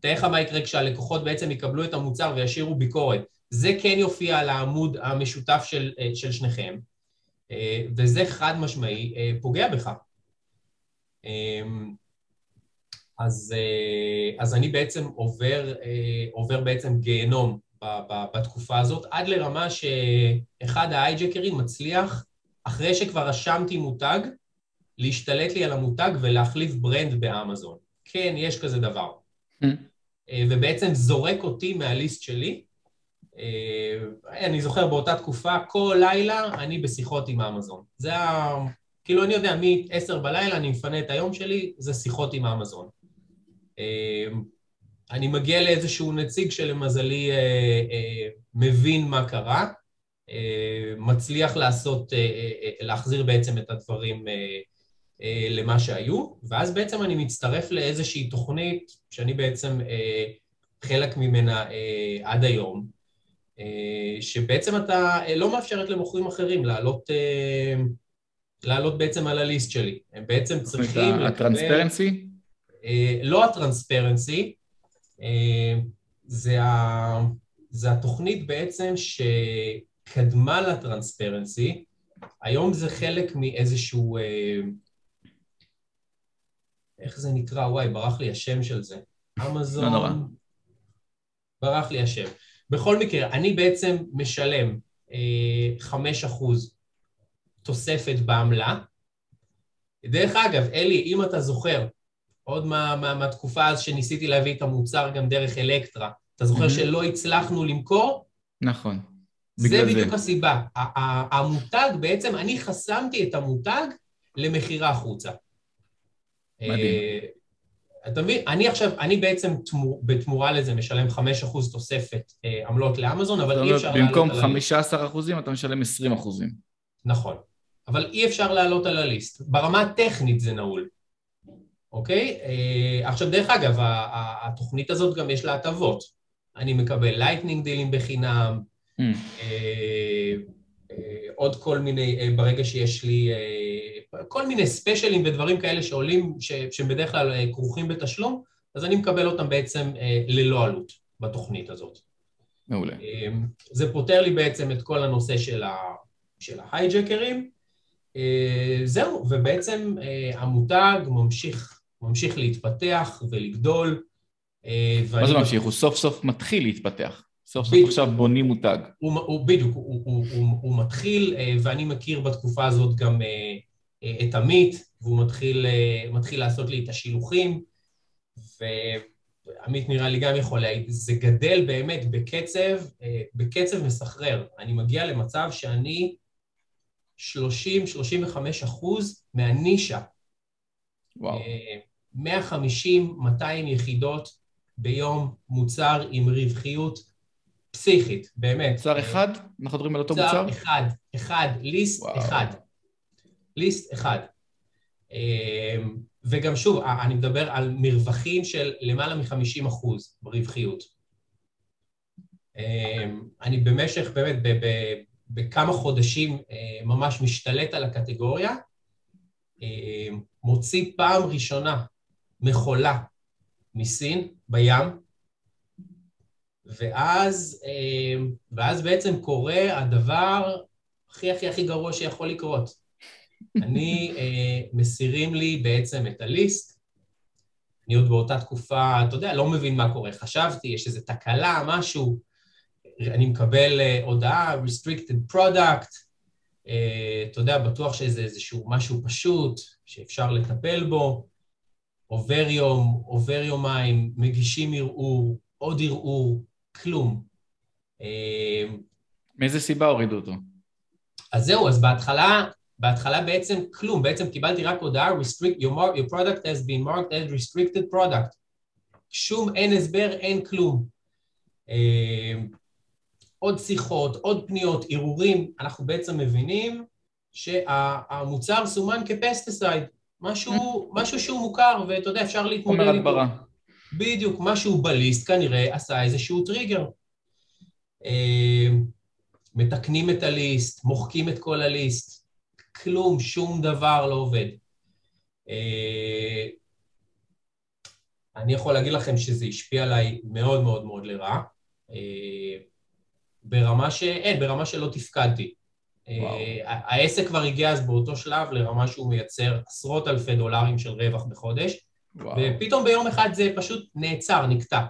תאר לך מה יקרה כשהלקוחות בעצם יקבלו את המוצר וישאירו ביקורת. זה כן יופיע על העמוד המשותף של, של שניכם, וזה חד משמעי פוגע בך. אז, אז אני בעצם עובר, עובר בעצם גיהנום בתקופה הזאת, עד לרמה שאחד ההייג'קרים מצליח, אחרי שכבר רשמתי מותג, להשתלט לי על המותג ולהחליף ברנד באמזון. כן, יש כזה דבר. Mm. ובעצם זורק אותי מהליסט שלי. אה, אני זוכר באותה תקופה, כל לילה אני בשיחות עם אמזון. זה ה... כאילו, אני יודע, מ-10 בלילה אני מפנה את היום שלי, זה שיחות עם אמזון. אה, אני מגיע לאיזשהו נציג שלמזלי מבין מה קרה, מצליח לעשות, להחזיר בעצם את הדברים אה, למה שהיו, ואז בעצם אני מצטרף לאיזושהי תוכנית שאני בעצם אה, חלק ממנה אה, עד היום, שבעצם אתה לא מאפשרת למוכרים אחרים לעלות, לעלות בעצם על הליסט שלי. הם בעצם צריכים לקבל... הטרנספרנסי? לא הטרנספרנסי, זה, ה... זה התוכנית בעצם שקדמה לטרנספרנסי, היום זה חלק מאיזשהו איך זה נקרא? וואי, ברח לי השם של זה. אמזון... לא נורא. ברח לי השם. בכל מקרה, אני בעצם משלם אה, 5% תוספת בעמלה. דרך אגב, אלי, אם אתה זוכר, עוד מה, מה, מהתקופה אז שניסיתי להביא את המוצר גם דרך אלקטרה, אתה זוכר mm-hmm. שלא הצלחנו למכור? נכון. זה בדיוק זה. הסיבה. המותג, בעצם אני חסמתי את המותג למכירה החוצה. מדהים. אה, אתה מבין? אני עכשיו, אני בעצם תמור, בתמורה לזה משלם 5% תוספת אה, עמלות לאמזון, אבל אי אפשר לעלות על. במקום 15% אתה משלם 20%. נכון. אבל אי אפשר לעלות על הליסט. ברמה הטכנית זה נעול, אוקיי? אה, עכשיו, דרך אגב, התוכנית הזאת גם יש לה הטבות. אני מקבל lightning דילים בחינם, mm. אה, עוד כל מיני, אה, ברגע שיש לי אה, כל מיני ספיישלים ודברים כאלה שעולים, שהם בדרך כלל כרוכים בתשלום, אז אני מקבל אותם בעצם ללא עלות בתוכנית הזאת. מעולה. זה פותר לי בעצם את כל הנושא של, ה, של ה hijacker ים. זהו, ובעצם המותג ממשיך, ממשיך להתפתח ולגדול. מה זה ממשיך? הוא סוף סוף מתחיל להתפתח. סוף סוף עכשיו בונים מותג. הוא, הוא, בדיוק, הוא, הוא, הוא, הוא מתחיל, אה, ואני מכיר בתקופה הזאת גם אה, אה, את עמית, והוא מתחיל, מתחיל לעשות לי את השילוחים, ועמית נראה לי גם יכול להעיד, זה גדל באמת בקצב, בקצב מסחרר. אני מגיע למצב שאני 30-35 אחוז מהנישה. וואו. 150-200 יחידות ביום, מוצר עם רווחיות פסיכית, באמת. מוצר אחד? אנחנו מדברים על אותו מוצר? מוצר אחד, אחד, ליסט וואו. אחד. ליסט אחד. אמ, וגם שוב, אני מדבר על מרווחים של למעלה מ-50 אחוז ברווחיות. אמ, אני במשך, באמת, בכמה חודשים אה, ממש משתלט על הקטגוריה, מוציא פעם ראשונה מכולה מסין בים, ואז, אה, ואז בעצם קורה הדבר הכי הכי הכי גרוע שיכול לקרות. אני, אה, מסירים לי בעצם את הליסט, אני עוד באותה תקופה, אתה יודע, לא מבין מה קורה. חשבתי, יש איזו תקלה, משהו, אני מקבל אה, הודעה, restricted product, אתה יודע, בטוח שזה איזשהו משהו פשוט, שאפשר לטפל בו, עובר יום, עובר יומיים, מגישים ערעור, עוד ערעור, כלום. אמ, מאיזה סיבה הורידו אותו? אז זהו, אז בהתחלה, בהתחלה בעצם כלום, בעצם קיבלתי רק הודעה, restrict, your, mark, your product has been marked as restricted product. שום, אין הסבר, אין כלום. אמ, עוד שיחות, עוד פניות, ערעורים, אנחנו בעצם מבינים שהמוצר סומן כפסטיסייד, משהו, משהו שהוא מוכר, ואתה יודע, אפשר להתמודד איתו. חומר הדברה. בדיוק, משהו בליסט כנראה עשה איזשהו טריגר. אה, מתקנים את הליסט, מוחקים את כל הליסט, כלום, שום דבר לא עובד. אה, אני יכול להגיד לכם שזה השפיע עליי מאוד מאוד מאוד לרע. אה, ברמה ש... אין, ברמה שלא תפקדתי. וואו. העסק כבר הגיע אז באותו שלב לרמה שהוא מייצר עשרות אלפי דולרים של רווח בחודש, וואו. ופתאום ביום אחד זה פשוט נעצר, נקטע.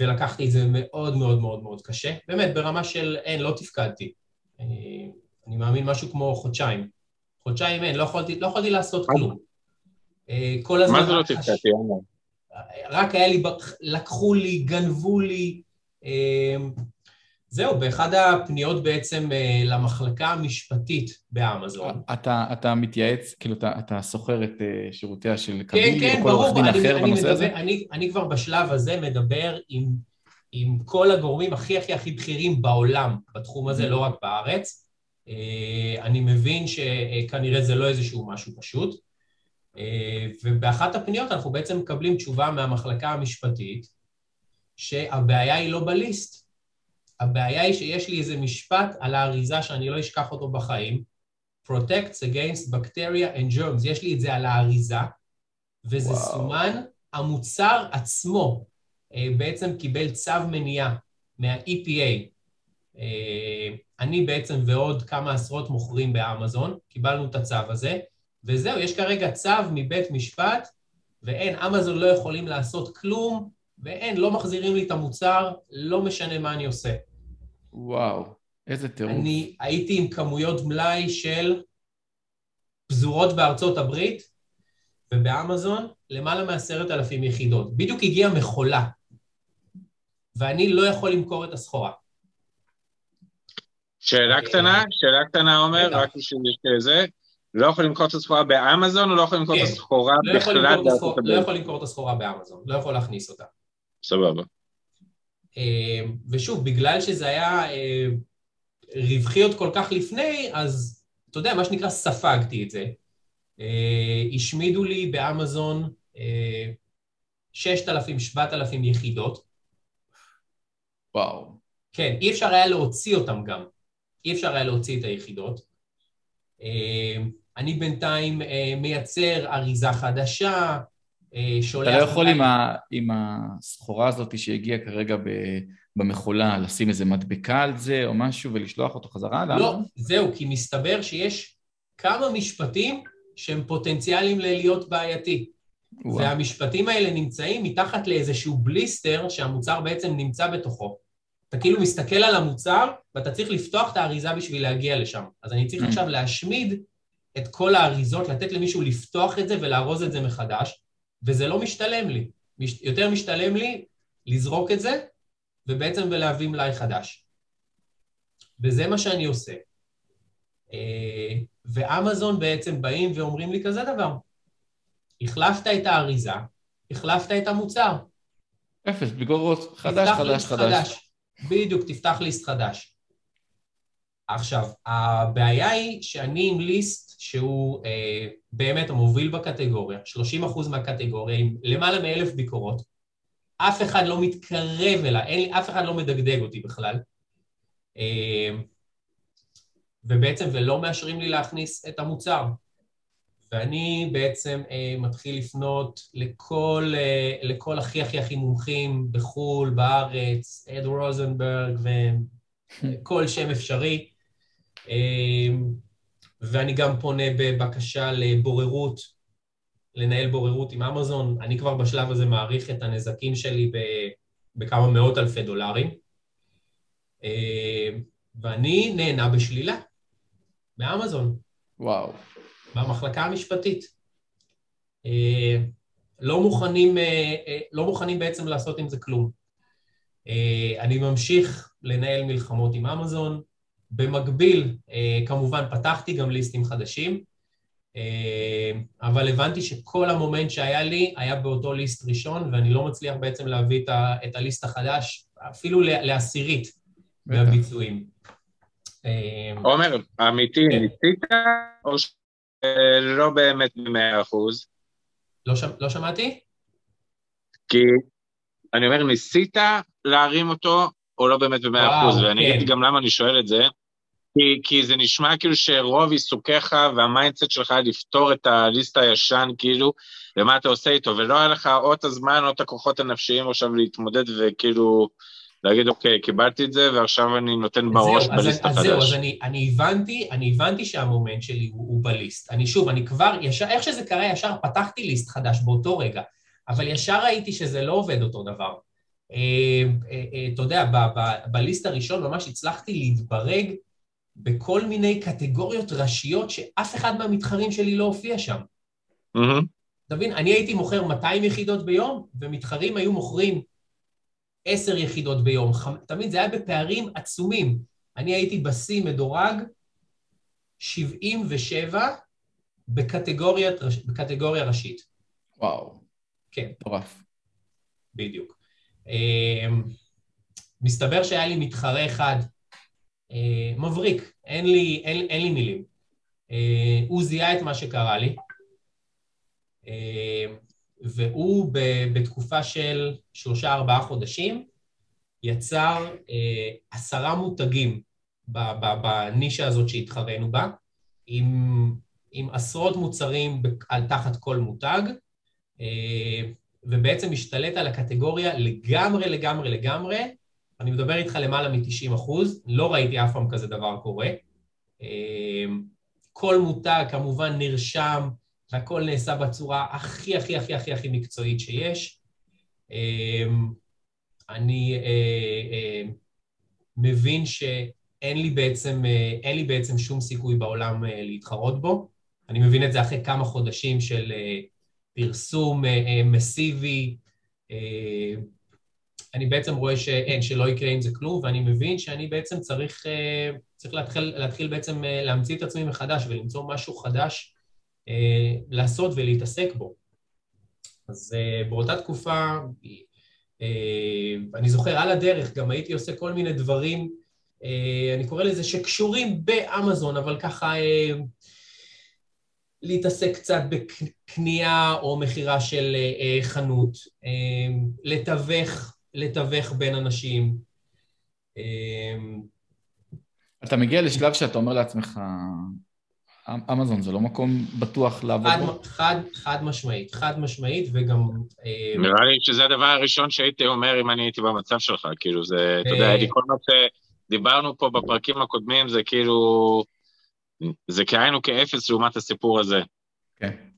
ולקחתי את זה מאוד מאוד מאוד מאוד קשה. באמת, ברמה של אין, לא תפקדתי. אני מאמין משהו כמו חודשיים. חודשיים אין, לא יכולתי, לא יכולתי לעשות כלום. אה, כל הזמן... מה זה לא תפקדתי, עומר? רק היה לי, לקחו לי, גנבו לי. אה, זהו, באחד הפניות בעצם אה, למחלקה המשפטית באמזון. אתה, אתה מתייעץ, כאילו אתה, אתה שוכר את שירותיה של קבילי, כן, כן, או כל עורך דין אחר אני בנושא מדבר, הזה? אני, אני כבר בשלב הזה מדבר עם, עם כל הגורמים הכי הכי הכי בכירים בעולם בתחום הזה, mm-hmm. לא רק בארץ. אני מבין שכנראה זה לא איזשהו משהו פשוט. אה, ובאחת הפניות אנחנו בעצם מקבלים תשובה מהמחלקה המשפטית שהבעיה היא לא בליסט. הבעיה היא שיש לי איזה משפט על האריזה שאני לא אשכח אותו בחיים, Protects against bacteria and germs, יש לי את זה על האריזה, וזה וואו. סומן, המוצר עצמו. אה, בעצם קיבל צו מניעה מה-EPA. אה, אני בעצם ועוד כמה עשרות מוכרים באמזון, קיבלנו את הצו הזה, וזהו, יש כרגע צו מבית משפט, ואין, אמזון לא יכולים לעשות כלום, ואין, לא מחזירים לי את המוצר, לא משנה מה אני עושה. וואו, איזה טירוף. אני הייתי עם כמויות מלאי של פזורות בארצות הברית, ובאמזון למעלה מעשרת אלפים יחידות. בדיוק הגיעה מכולה, ואני לא יכול למכור את הסחורה. שאלה קטנה, שאלה קטנה, עומר, רק בשביל זה. לא יכול למכור את הסחורה באמזון, או לא יכול למכור את כן. הסחורה לא בכלל בארצות הברית? לא יכול למכור את הסחורה באמזון, לא יכול להכניס אותה. סבבה. אה, ושוב, בגלל שזה היה אה, רווחי עוד כל כך לפני, אז אתה יודע, מה שנקרא, ספגתי את זה. אה, השמידו לי באמזון 6,000, 7,000 יחידות. וואו. כן, אי אפשר היה להוציא אותם גם. אי אפשר היה להוציא את היחידות. אני בינתיים מייצר אריזה חדשה, שולח... אתה לא יכול עם, ה, עם הסחורה הזאת שהגיעה כרגע ב, במכולה, לשים איזה מדבקה על זה או משהו ולשלוח אותו חזרה? לא, למה? זהו, כי מסתבר שיש כמה משפטים שהם פוטנציאליים ללהיות בעייתי. וואו. והמשפטים האלה נמצאים מתחת לאיזשהו בליסטר שהמוצר בעצם נמצא בתוכו. אתה כאילו מסתכל על המוצר ואתה צריך לפתוח את האריזה בשביל להגיע לשם. אז אני צריך mm. עכשיו להשמיד את כל האריזות, לתת למישהו לפתוח את זה ולארוז את זה מחדש, וזה לא משתלם לי. מש... יותר משתלם לי לזרוק את זה, ובעצם ולהביא מלאי חדש. וזה מה שאני עושה. אה, ואמזון בעצם באים ואומרים לי כזה דבר, החלפת את האריזה, החלפת את המוצר. אפס, ביקורות, חדש, חדש, חדש. חדש. בדיוק, תפתח ליסט חדש. עכשיו, הבעיה היא שאני עם ליסט שהוא אה, באמת המוביל בקטגוריה, 30% מהקטגוריה, עם למעלה מאלף ביקורות, אף אחד לא מתקרב אליי, אין אף אחד לא מדגדג אותי בכלל. אה, ובעצם, ולא מאשרים לי להכניס את המוצר. ואני בעצם אה, מתחיל לפנות לכל, אה, לכל הכי הכי הכי מומחים בחו"ל, בארץ, אד רוזנברג וכל שם אפשרי, אמ, ואני גם פונה בבקשה לבוררות, לנהל בוררות עם אמזון. אני כבר בשלב הזה מעריך את הנזקים שלי בכמה מאות אלפי דולרים. אמ, ואני נהנה בשלילה מאמזון. וואו. במחלקה המשפטית. אמ, לא מוכנים, אה, אה, לא מוכנים בעצם לעשות עם זה כלום. אני ממשיך לנהל מלחמות עם אמזון, במקביל, אה, כמובן, פתחתי גם ליסטים חדשים, אה, אבל הבנתי שכל המומנט שהיה לי היה באותו ליסט ראשון, ואני לא מצליח בעצם להביא את הליסט החדש, אפילו לעשירית מהביצועים. אה, עומר, אמיתי, כן. ניסית או שלא באמת במאה אחוז? לא, לא שמעתי? כי אני אומר, ניסית להרים אותו או לא באמת במאה אחוז, ואני אגיד כן. גם למה אני שואל את זה. כי, כי זה נשמע כאילו שרוב עיסוקיך וה mindset שלך לפתור את ה list הישן, כאילו, ומה אתה עושה איתו, ולא היה לך או את הזמן או את הכוחות הנפשיים עכשיו להתמודד וכאילו להגיד, אוקיי, קיבלתי את זה, ועכשיו אני נותן בראש זהו, ב list אז, החדש. אז זהו, אז אני, אני הבנתי, אני הבנתי שהמומנט שלי הוא, הוא ב list. אני שוב, אני כבר, ישר, איך שזה קרה, ישר פתחתי list חדש באותו רגע, אבל ישר ראיתי שזה לא עובד אותו דבר. אה, אה, אה, אתה יודע, בליסט הראשון ממש הצלחתי להתברג בכל מיני קטגוריות ראשיות שאף אחד מהמתחרים שלי לא הופיע שם. מהמם. אתה מבין? אני הייתי מוכר 200 יחידות ביום, ומתחרים היו מוכרים 10 יחידות ביום. מבין? זה היה בפערים עצומים. אני הייתי בשיא מדורג 77 בקטגוריית, בקטגוריה ראשית. וואו, כן, מטורף. בדיוק. אמ, מסתבר שהיה לי מתחרה אחד, מבריק, אין לי, אין, אין לי מילים. אה, הוא זיהה את מה שקרה לי, אה, והוא בתקופה של שלושה-ארבעה חודשים יצר אה, עשרה מותגים בנישה הזאת שהתחרנו בה, עם, עם עשרות מוצרים על תחת כל מותג, אה, ובעצם השתלט על הקטגוריה לגמרי, לגמרי, לגמרי. אני מדבר איתך למעלה מ-90 אחוז, לא ראיתי אף פעם כזה דבר קורה. אה, כל מותג כמובן נרשם, והכל נעשה בצורה הכי, הכי, הכי, הכי, הכי מקצועית שיש. אה, אני אה, אה, מבין שאין לי בעצם, אה, אין לי בעצם שום סיכוי בעולם להתחרות בו. אני מבין את זה אחרי כמה חודשים של פרסום מסיבי. אני בעצם רואה שאין, שלא יקרה עם זה כלום, ואני מבין שאני בעצם צריך, אה, צריך להתחיל, להתחיל בעצם אה, להמציא את עצמי מחדש ולמצוא משהו חדש אה, לעשות ולהתעסק בו. אז באותה תקופה, אני זוכר על הדרך, גם הייתי עושה כל מיני דברים, אני קורא לזה שקשורים באמזון, אבל ככה להתעסק קצת בקנייה או מכירה של חנות, לתווך, לתווך בין אנשים. אה, אתה מגיע לשלב שאתה אומר לעצמך, "אמ- אמזון זה לא מקום בטוח לעבוד חד, בו? חד, חד משמעית, חד משמעית, וגם... אה, נראה לי שזה הדבר הראשון שהייתי אומר אם אני הייתי במצב שלך, כאילו זה, אתה יודע, אה. כל מה שדיברנו פה בפרקים הקודמים זה כאילו, זה כאין כאפס לעומת הסיפור הזה. כן.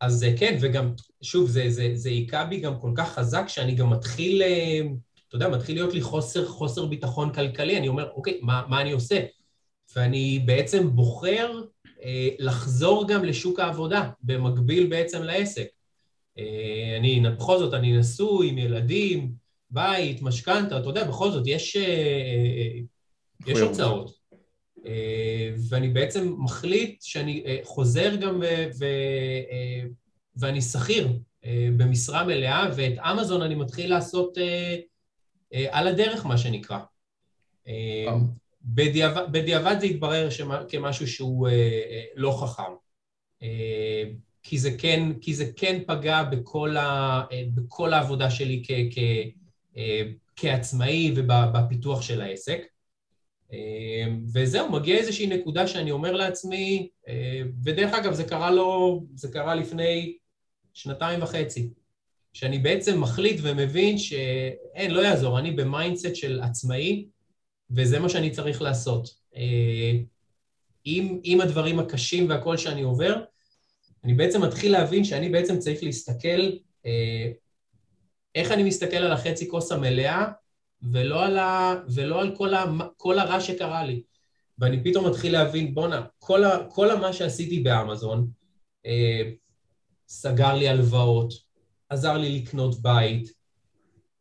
אז אה, כן, וגם, שוב, זה, זה, זה היכה בי גם כל כך חזק, שאני גם מתחיל, אה, אתה יודע, מתחיל להיות לי חוסר, חוסר ביטחון כלכלי. אני אומר, אוקיי, מה, מה אני עושה? ואני בעצם בוחר אה, לחזור גם לשוק העבודה, במקביל בעצם לעסק. אה, אני, בכל זאת, אני נשוי עם ילדים, בית, משכנתה, אתה יודע, בכל זאת, יש, אה, אה, יש מחויבות. הוצאות. אה, ואני בעצם מחליט שאני אה, חוזר גם ו- ו- אה, ואני שכיר אה, במשרה מלאה, ואת אמזון אני מתחיל לעשות אה, אה, על הדרך, מה שנקרא. אה, וואו. בדיעבד, בדיעבד זה התברר שמה, כמשהו שהוא אה, אה, לא חכם. אה, כי זה כן, כי זה כן פגע בכל, ה, אה, בכל העבודה שלי כ, כ, אה, כעצמאי ובפיתוח של העסק. אה, וזהו, מגיע איזושהי נקודה שאני אומר לעצמי, אה, ודרך אגב, זה קרה לו, זה קרה לפני שנתיים וחצי, שאני בעצם מחליט ומבין שאין, לא יעזור, אני ב mindset של עצמאי, וזה מה שאני צריך לעשות. אה, עם, עם הדברים הקשים והכל שאני עובר, אני בעצם מתחיל להבין שאני בעצם צריך להסתכל, איך אני מסתכל על החצי כוס המלאה, ולא על, ה, ולא על כל, ה, כל הרע שקרה לי. ואני פתאום מתחיל להבין, בואנה, כל, כל מה שעשיתי באמזון, אה, סגר לי הלוואות, עזר לי לקנות בית,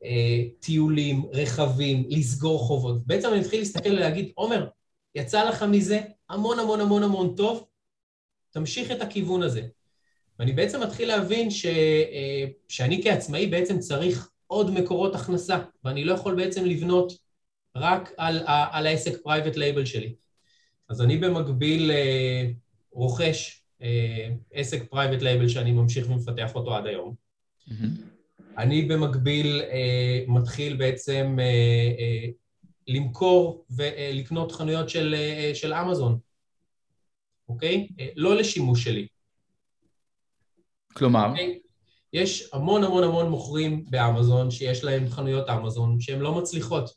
אה, טיולים, רכבים, לסגור חובות. בעצם אני מתחיל להסתכל ולהגיד, עומר, יצא לך מזה המון המון המון המון טוב, תמשיך את הכיוון הזה. ואני בעצם מתחיל להבין ש, אה, שאני כעצמאי בעצם צריך עוד מקורות הכנסה, ואני לא יכול בעצם לבנות רק על, על העסק private label שלי. אז אני במקביל אה, רוכש אה, עסק private label שאני ממשיך ומפתח אותו עד היום. מהמם. אני במקביל אה, מתחיל בעצם אה, אה, למכור ולקנות חנויות של, של אמזון, אוקיי? לא לשימוש שלי. כלומר? אוקיי? יש המון המון המון מוכרים באמזון שיש להם חנויות אמזון שהן לא מצליחות.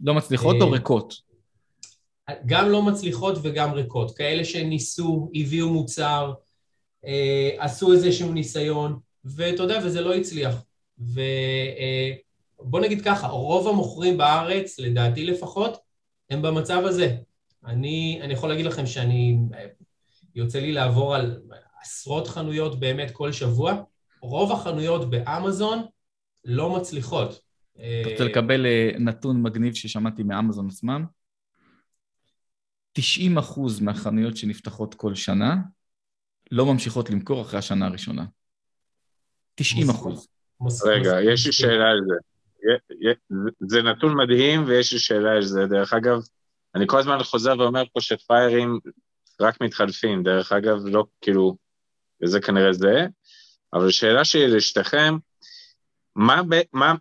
לא מצליחות או ריקות? גם לא מצליחות וגם ריקות. כאלה שניסו, הביאו מוצר, עשו איזשהו ניסיון, ואתה יודע, וזה לא הצליח. ובוא נגיד ככה, רוב המוכרים בארץ, לדעתי לפחות, הם במצב הזה. אני, אני יכול להגיד לכם שאני, יוצא לי לעבור על עשרות חנויות באמת כל שבוע, רוב החנויות באמזון לא מצליחות. אתה רוצה לקבל אה, נתון מגניב ששמעתי מאמזון עצמם? 90 אחוז מהחנויות שנפתחות כל שנה לא ממשיכות למכור אחרי השנה הראשונה. 90 אחוז. רגע, יש לי שאלה על זה. זה נתון מדהים ויש לי שאלה על זה. דרך אגב, אני כל הזמן חוזר ואומר פה שפיירים רק מתחלפים, דרך אגב, לא כאילו, וזה כנראה זה, אבל שאלה שלי לשתיכם, מה, מה,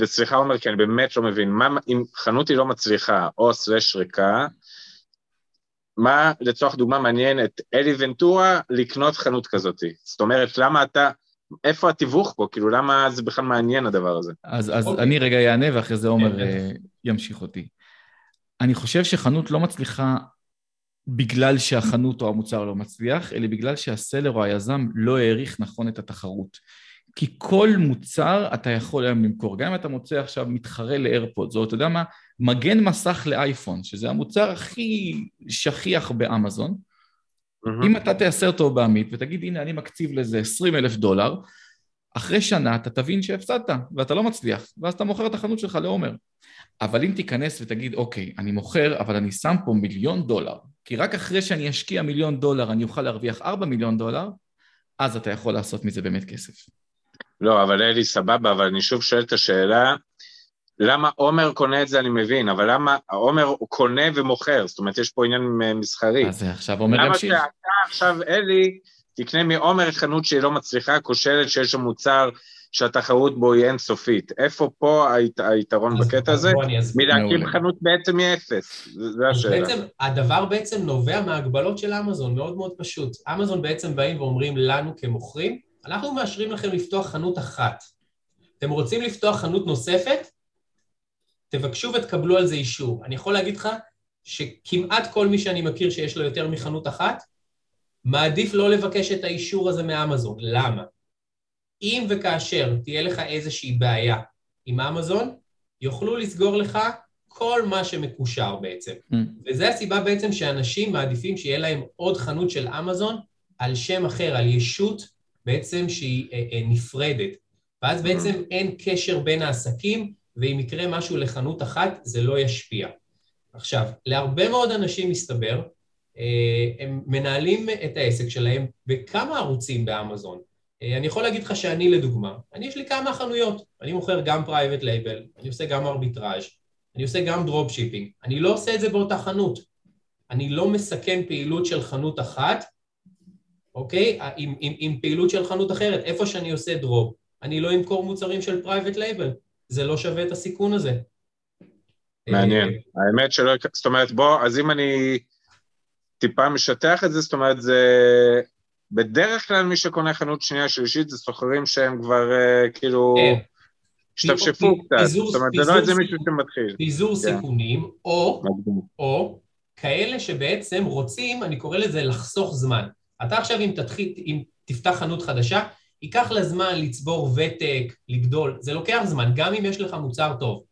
וסליחה עומר, כי אני באמת לא מבין, מה אם חנות היא לא מצליחה או סלש ריקה, מה לצורך דוגמה מעניין את אלי ונטורה לקנות חנות כזאת? זאת אומרת, למה אתה, איפה התיווך פה? כאילו, למה זה בכלל מעניין הדבר הזה? אז, אז okay. אוקיי. אני רגע אענה ואחרי זה עומר uh, ימשיך אותי. אני חושב שחנות לא מצליחה בגלל שהחנות או המוצר לא מצליח, אלא בגלל שהסלר או היזם לא העריך נכון את התחרות. כי כל מוצר אתה יכול היום למכור. גם אם אתה מוצא עכשיו מתחרה לאיירפודס, או אתה יודע מה, מגן מסך לאייפון, שזה המוצר הכי שכיח באמזון, mm-hmm. אם אתה תייסר אותו בעמית ותגיד, הנה, אני מקציב לזה 20 אלף דולר, אחרי שנה אתה תבין שהפסדת ואתה לא מצליח, ואז אתה מוכר את החנות שלך לעומר. אבל אם תיכנס ותגיד, אוקיי, אני מוכר, אבל אני שם פה מיליון דולר, כי רק אחרי שאני אשקיע מיליון דולר אני אוכל להרוויח 4 מיליון דולר, אז אתה יכול לעשות מזה באמת כסף. לא, אבל אלי, סבבה, אבל אני שוב שואל את השאלה, למה עומר קונה את זה אני מבין, אבל למה עומר קונה ומוכר, זאת אומרת יש פה עניין מסחרי. אז עכשיו עומר ימשיך. למה שאתה עכשיו, אלי, תקנה מעומר חנות שהיא לא מצליחה, כושלת, שיש שם מוצר שהתחרות בו היא אינסופית. איפה פה היית, היתרון בקטע הזה? מלהקים חנות בעצם מאפס, זה השאלה. בעצם, הדבר בעצם נובע מההגבלות של אמזון, מאוד מאוד פשוט. אמזון בעצם באים ואומרים לנו כמוכרים, אנחנו מאשרים לכם לפתוח חנות אחת. אתם רוצים לפתוח חנות נוספת? תבקשו ותקבלו על זה אישור. אני יכול להגיד לך שכמעט כל מי שאני מכיר שיש לו יותר מחנות אחת, מעדיף לא לבקש את האישור הזה מאמזון. למה? אם וכאשר תהיה לך איזושהי בעיה עם אמזון, יוכלו לסגור לך כל מה שמקושר בעצם. Mm. וזו הסיבה בעצם שאנשים מעדיפים שיהיה להם עוד חנות של אמזון על שם אחר, על ישות בעצם שהיא אה, אה, נפרדת. ואז בעצם mm. אין קשר בין העסקים, ואם יקרה משהו לחנות אחת, זה לא ישפיע. עכשיו, להרבה מאוד אנשים מסתבר, אה, הם מנהלים את העסק שלהם בכמה ערוצים באמזון. אה, אני יכול להגיד לך שאני לדוגמה, אני יש לי כמה חנויות, אני מוכר גם private label, אני עושה גם ארביטראז', אני עושה גם drop shipping, אני לא עושה את זה באותה חנות, אני לא מסכן פעילות של חנות אחת, אוקיי? עם, עם, עם פעילות של חנות אחרת, איפה שאני עושה drop, אני לא אמכור מוצרים של private label, זה לא שווה את הסיכון הזה. מעניין, אה, האמת שלא, זאת אומרת בוא, אז אם אני טיפה משטח את זה, זאת אומרת זה בדרך כלל מי שקונה חנות שנייה שלישית זה סוחרים שהם כבר uh, כאילו כן. השתפשפו קצת, זאת אומרת זה לא איזה מישהו שמתחיל. פיזור כן. סיכונים, או, או כאלה שבעצם רוצים, אני קורא לזה לחסוך זמן. אתה עכשיו אם תתחיל, אם תפתח חנות חדשה, ייקח לה זמן לצבור ותק, לגדול, זה לוקח זמן, גם אם יש לך מוצר טוב.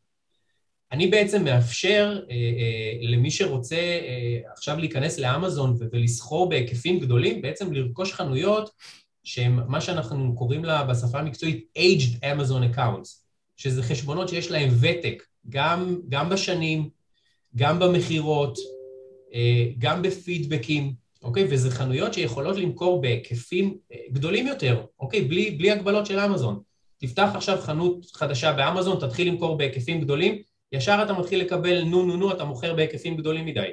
אני בעצם מאפשר אה, אה, למי שרוצה אה, עכשיו להיכנס לאמזון ולסחור בהיקפים גדולים, בעצם לרכוש חנויות שהן מה שאנחנו קוראים לה בשפה המקצועית aged Amazon accounts, שזה חשבונות שיש להם ותק, גם, גם בשנים, גם במכירות, אה, גם בפידבקים, אוקיי? וזה חנויות שיכולות למכור בהיקפים אה, גדולים יותר, אוקיי? בלי, בלי הגבלות של אמזון. תפתח עכשיו חנות חדשה באמזון, תתחיל למכור בהיקפים גדולים, ישר אתה מתחיל לקבל נו נו נו, אתה מוכר בהיקפים גדולים מדי.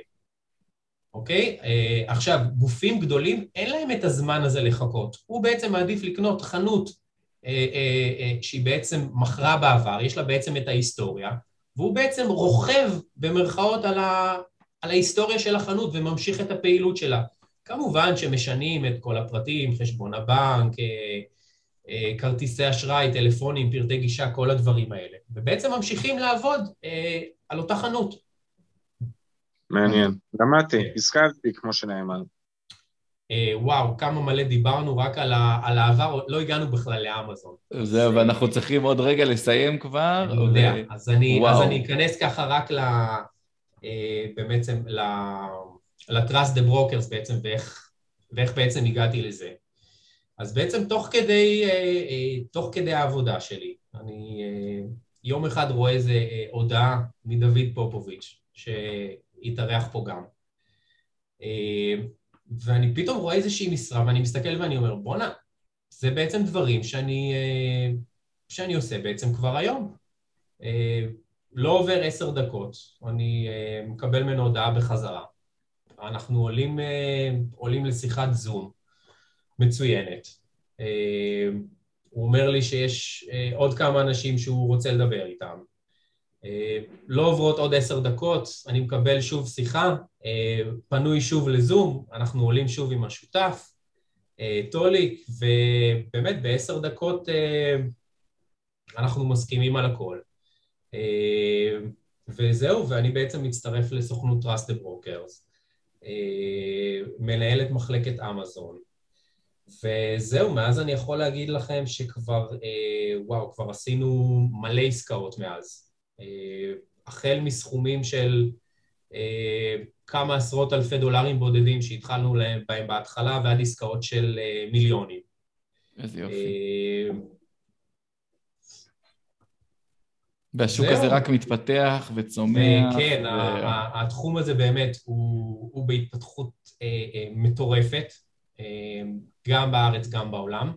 אוקיי? אה, עכשיו, גופים גדולים, אין להם את הזמן הזה לחכות. הוא בעצם מעדיף לקנות חנות אה, אה, שהיא בעצם מכרה בעבר, יש לה בעצם את ההיסטוריה, והוא בעצם רוכב במרכאות על, ה, על ההיסטוריה של החנות וממשיך את הפעילות שלה. כמובן שמשנים את כל הפרטים, חשבון הבנק, כרטיסי אשראי, טלפונים, פרטי גישה, כל הדברים האלה. ובעצם ממשיכים לעבוד אה, על אותה חנות. מעניין. למדתי, השכלתי, כמו שנאמר. אה, וואו, כמה מלא דיברנו רק על, ה, על העבר, לא הגענו בכלל לאמזון. זהו, ואנחנו צריכים עוד רגע לסיים כבר. אני יודע, ו... אז, אני, אז אני אכנס ככה רק ל... בעצם ל-Trust the Brokers בעצם, ואיך, ואיך בעצם הגעתי לזה. אז בעצם תוך כדי, תוך כדי העבודה שלי, אני יום אחד רואה איזה הודעה מדוד פופוביץ', שהתארח פה גם. ואני פתאום רואה איזושהי משרה ואני מסתכל ואני אומר, בואנה, זה בעצם דברים שאני, אה, שאני עושה בעצם כבר היום. אה, לא עובר עשר דקות, אני אה, מקבל ממנו הודעה בחזרה. אנחנו עולים, עולים לשיחת זום מצוינת. הוא אומר לי שיש עוד כמה אנשים שהוא רוצה לדבר איתם. לא עוברות עוד עשר דקות, אני מקבל שוב שיחה, פנוי שוב לזום, אנחנו עולים שוב עם השותף, טוליק, ובאמת בעשר דקות אנחנו מסכימים על הכל. וזהו, ואני בעצם מצטרף לסוכנות Trust the Brokers, מנהלת מחלקת אמזון. וזהו, מאז אני יכול להגיד לכם שכבר, וואו, כבר עשינו מלא עסקאות מאז. אה, החל מסכומים של אה, כמה עשרות אלפי דולרים בודדים שהתחלנו להם בהם בהתחלה ועד עסקאות של אה, מיליונים. איזה יופי. והשוק הזה רק מתפתח וצומח. כן, ו... התחום הזה באמת הוא, הוא בהתפתחות אה, אה, מטורפת, אה, גם בארץ, גם בעולם.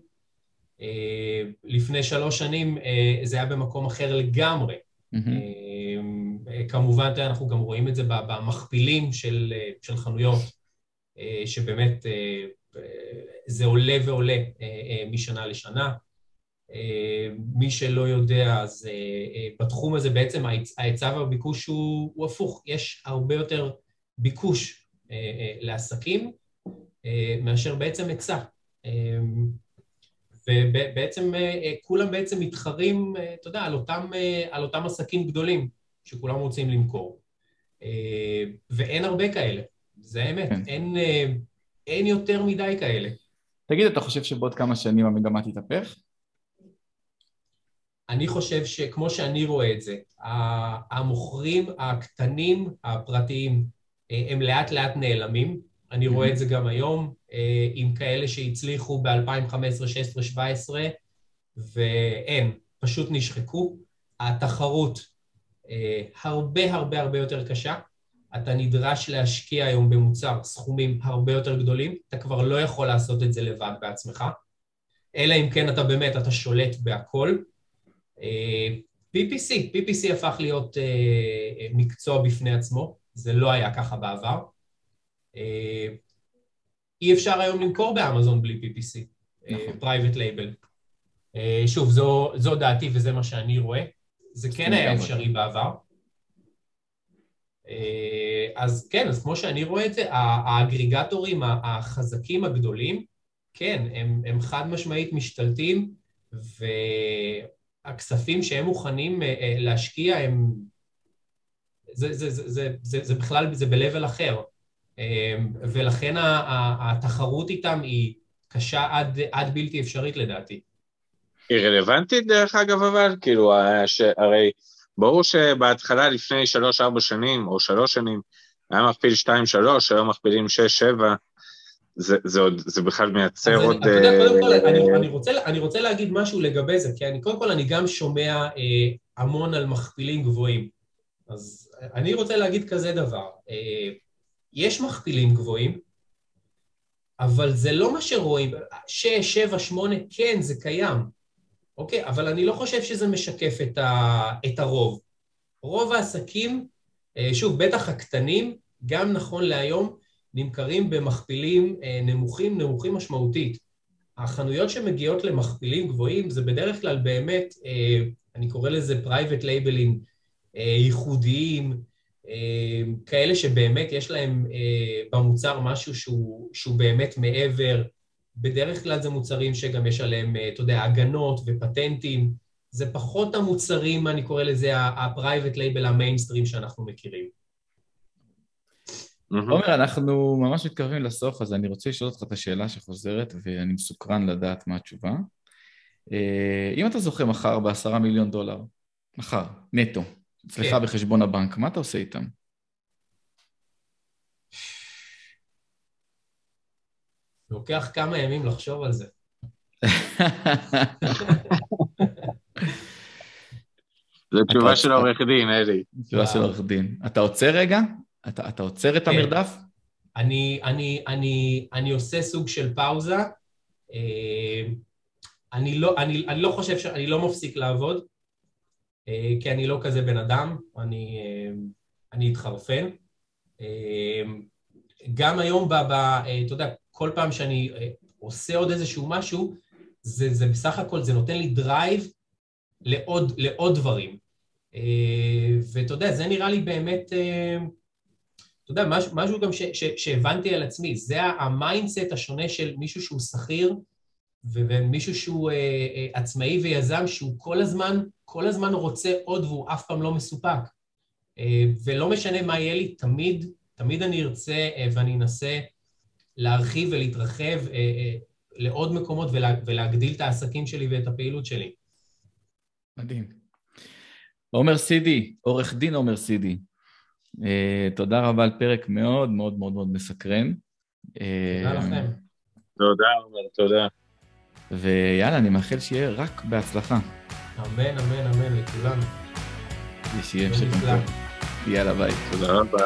אה, לפני שלוש שנים אה, זה היה במקום אחר לגמרי. כמובן, אנחנו גם רואים את זה במכפילים של, של חנויות, אה, שבאמת אה, זה עולה ועולה אה, משנה לשנה. מי שלא יודע, אז בתחום הזה בעצם ההיצע והביקוש הוא, הוא הפוך, יש הרבה יותר ביקוש לעסקים מאשר בעצם היצע. אמ, ובעצם אה, אה, כולם בעצם מתחרים, אה, אתה יודע, על אותם, על אותם עסקים גדולים שכולם רוצים למכור. ואין הרבה כאלה, זה האמת, כן. אין, אין יותר מדי כאלה. תגיד, אתה חושב שבעוד כמה שנים המגמה תתהפך? אני חושב שכמו שאני רואה את זה, המוכרים הקטנים, הפרטיים, הם לאט לאט נעלמים. אני רואה את זה גם היום, אה, עם כאלה שהצליחו ב-2015, 2016, 2017, ואין, פשוט נשחקו. התחרות אה, הרבה הרבה הרבה יותר קשה. אתה נדרש להשקיע היום במוצר סכומים הרבה יותר גדולים, אתה כבר לא יכול לעשות את זה לבד בעצמך, אלא אם כן אתה באמת, אתה שולט בהכל. אה, PPC, PPC הפך להיות מקצוע בפני עצמו, זה לא היה ככה בעבר. אי אפשר היום למכור באמזון בלי PPC, private label. שוב, זו, זו דעתי וזה מה שאני רואה. זה כן היה אפשרי בעבר. Uh, אז כן, אז כמו שאני רואה את זה, האגריגטורים החזקים הגדולים, כן, הם, הם חד משמעית משתלטים, והכספים שהם מוכנים uh, להשקיע הם... זה, זה, זה, זה, זה, זה בכלל, זה ב-level אחר. אמ, ולכן התחרות איתם היא קשה עד, עד בלתי אפשרית לדעתי. היא רלוונטית דרך אגב אבל, כאילו, הרי ברור שבהתחלה לפני שלוש-ארבע שנים, או שלוש שנים, היה מכפיל שתיים-שלוש, היום מכפילים שש-שבע, זה, זה, עוד, זה בכלל מייצר עוד... אתה יודע, קודם כל, אה, אני, אני, רוצה, אני רוצה להגיד משהו לגבי זה, כי אני, קודם כל אני גם שומע אה, המון על מכפילים גבוהים. אז אני רוצה להגיד כזה דבר, אה, יש מכפילים גבוהים, אבל זה לא מה שרואים, שש, שבע, שמונה, כן, זה קיים, אוקיי? אבל אני לא חושב שזה משקף את, ה, את הרוב. רוב העסקים, אה, שוב, בטח הקטנים, גם נכון להיום, נמכרים במכפילים אה, נמוכים, נמוכים משמעותית. החנויות שמגיעות למכפילים גבוהים זה בדרך כלל באמת, אה, אני קורא לזה private label ים ייחודיים, כאלה שבאמת יש להם במוצר משהו שהוא, שהוא באמת מעבר. בדרך כלל זה מוצרים שגם יש עליהם, אתה יודע, הגנות ופטנטים. זה פחות המוצרים, אני קורא לזה ה-private label המיינסטרים שאנחנו מכירים. עומר, אנחנו ממש מתקרבים לסוף, אז אני רוצה לשאול אותך את השאלה שחוזרת, ואני מסוקרן לדעת מה התשובה. אה, אם אתה זוכה מחר בעשרה מיליון דולר, מחר, נטו, אצלך כן. בחשבון הבנק, מה אתה עושה איתם? לוקח כמה ימים לחשוב על זה. זו תשובה של עורך דין, אלי. תשובה של עורך דין. אתה עוצר רגע? אתה, אתה עוצר את כן. המרדף? אני, אני, אני, אני עושה סוג של פאוזה. אה, אני לא, אני, אני לא חושב ש... אני לא מפסיק לעבוד, כי אני לא כזה בן אדם, אני, אה, אני אתחרפן. גם היום, ב, ב, אתה יודע, כל פעם שאני עושה עוד איזשהו משהו, זה, זה בסך הכל, זה נותן לי drive לעוד, לעוד דברים. ואתה יודע, זה נראה לי באמת... אתה יודע, משהו, משהו גם ש, ש, שהבנתי על עצמי, זה ה mindset השונה של מישהו שהוא שכיר ומישהו שהוא אה, אה, עצמאי ויזם, שהוא כל הזמן, כל הזמן רוצה עוד והוא אף פעם לא מסופק. אה, ולא משנה מה יהיה לי, תמיד, תמיד אני ארצה אה, ואני אנסה להרחיב ולהתרחב אה, לעוד מקומות ולה, ולהגדיל את העסקים שלי ואת הפעילות שלי. מדהים. עומר סידי, עורך דין עומר סידי, תודה רבה על פרק מאוד מאוד מאוד מאוד מסקרן. תודה לכם. תודה, תודה. ויאללה, אני מאחל שיהיה רק בהצלחה. אמן, אמן, אמן לכולם. ושיהיה המשך יאללה, ביי. תודה רבה.